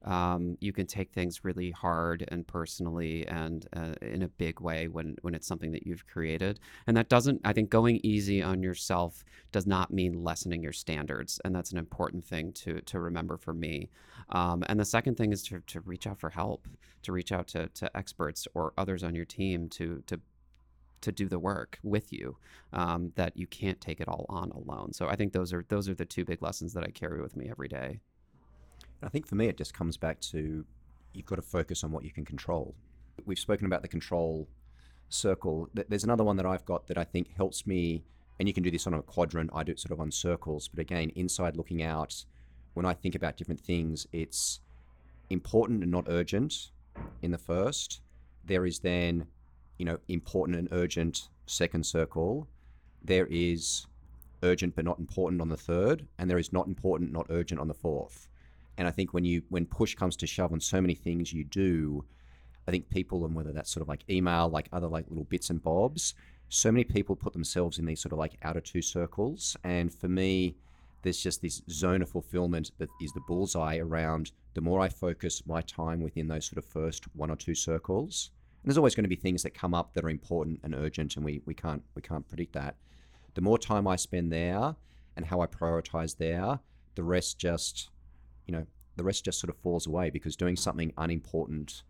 Um, you can take things really hard and personally and uh, in a big way when when it's something that you've created. And that doesn't. I think going easy on yourself does not mean lessening your standards, and that's an important thing to to remember for me. Um, and the second thing is to to reach out for help, to reach out to to experts or others on your team to to to do the work with you um, that you can't take it all on alone so i think those are those are the two big lessons that i carry with me every day I think for me, it just comes back to you've got to focus on what you can control. We've spoken about the control circle. There's another one that I've got that I think helps me, and you can do this on a quadrant. I do it sort of on circles, but again, inside looking out, when I think about different things, it's important and not urgent in the first. There is then, you know, important and urgent second circle. There is urgent but not important on the third, and there is not important, not urgent on the fourth. And I think when you when push comes to shove on so many things you do, I think people and whether that's sort of like email, like other like little bits and bobs, so many people put themselves in these sort of like outer two circles. And for me, there's just this zone of fulfillment that is the bullseye around the more I focus my time within those sort of first one or two circles. And there's always going to be things that come up that are important and urgent and we, we can't we can't predict that. The more time I spend there and how I prioritize there, the rest just you know, the rest just sort of falls away because doing something unimportant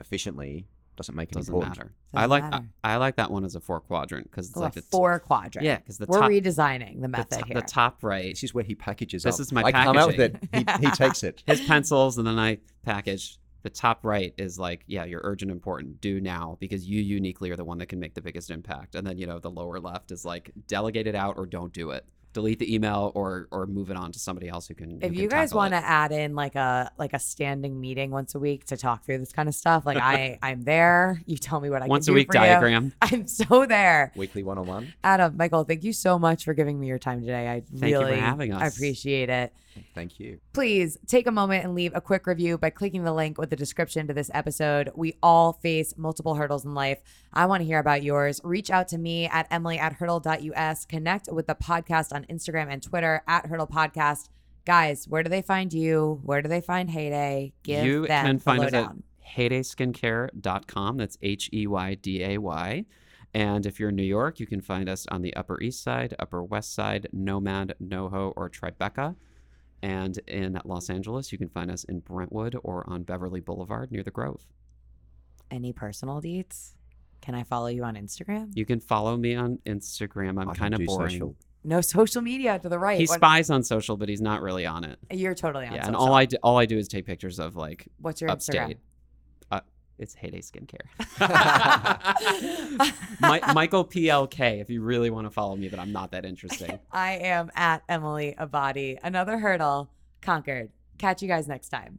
efficiently doesn't make it doesn't important. matter Doesn't i like I, matter. I like that one as a four quadrant because it's Oh, like a the t- four quadrant. yeah because the We're top redesigning the the, method here. the top right This is where he packages This up. is my I come out with it. He, he takes it. his pencils and then I package. The top right is like, yeah, you're urgent, important, do now because you uniquely are the one that can make the biggest impact. And then you know the lower left is like, delegate it out or don't do it. Delete the email or or move it on to somebody else who can. if you guys want to add in like a like a standing meeting once a week to talk through this kind of stuff, like I I'm there. You tell me what I once can a do week for you. diagram, I'm so there. Weekly one on one. Adam, Michael, thank you so much for giving me your time today. I Thank you for really having I appreciate it. Thank you. Please take a moment and leave a quick review by clicking the link with the description to this episode. We all face multiple hurdles in life. I want to hear about yours. Reach out to me at emily at hurdle.us. Connect with the podcast on Instagram and Twitter at hurdle podcast. Guys, where do they find you? Where do they find Heyday? Give you them can the find us at lowdown. heydayskincare.com. That's H E Y D A Y. And if you're in New York, you can find us on the Upper East Side, Upper West Side, Nomad, NoHo, or Tribeca. And in Los Angeles, you can find us in Brentwood or on Beverly Boulevard near the Grove. Any personal deets? Can I follow you on Instagram? You can follow me on Instagram. I'm kind of boring. social. No social media to the right. He What- spies on social, but he's not really on it. You're totally on yeah, social. and all I do, all I do is take pictures of like What's your Instagram? upstate. Uh, it's Heyday Skincare. Mi- Michael PLK. If you really want to follow me, but I'm not that interesting. I am at Emily Abbate. Another hurdle conquered. Catch you guys next time.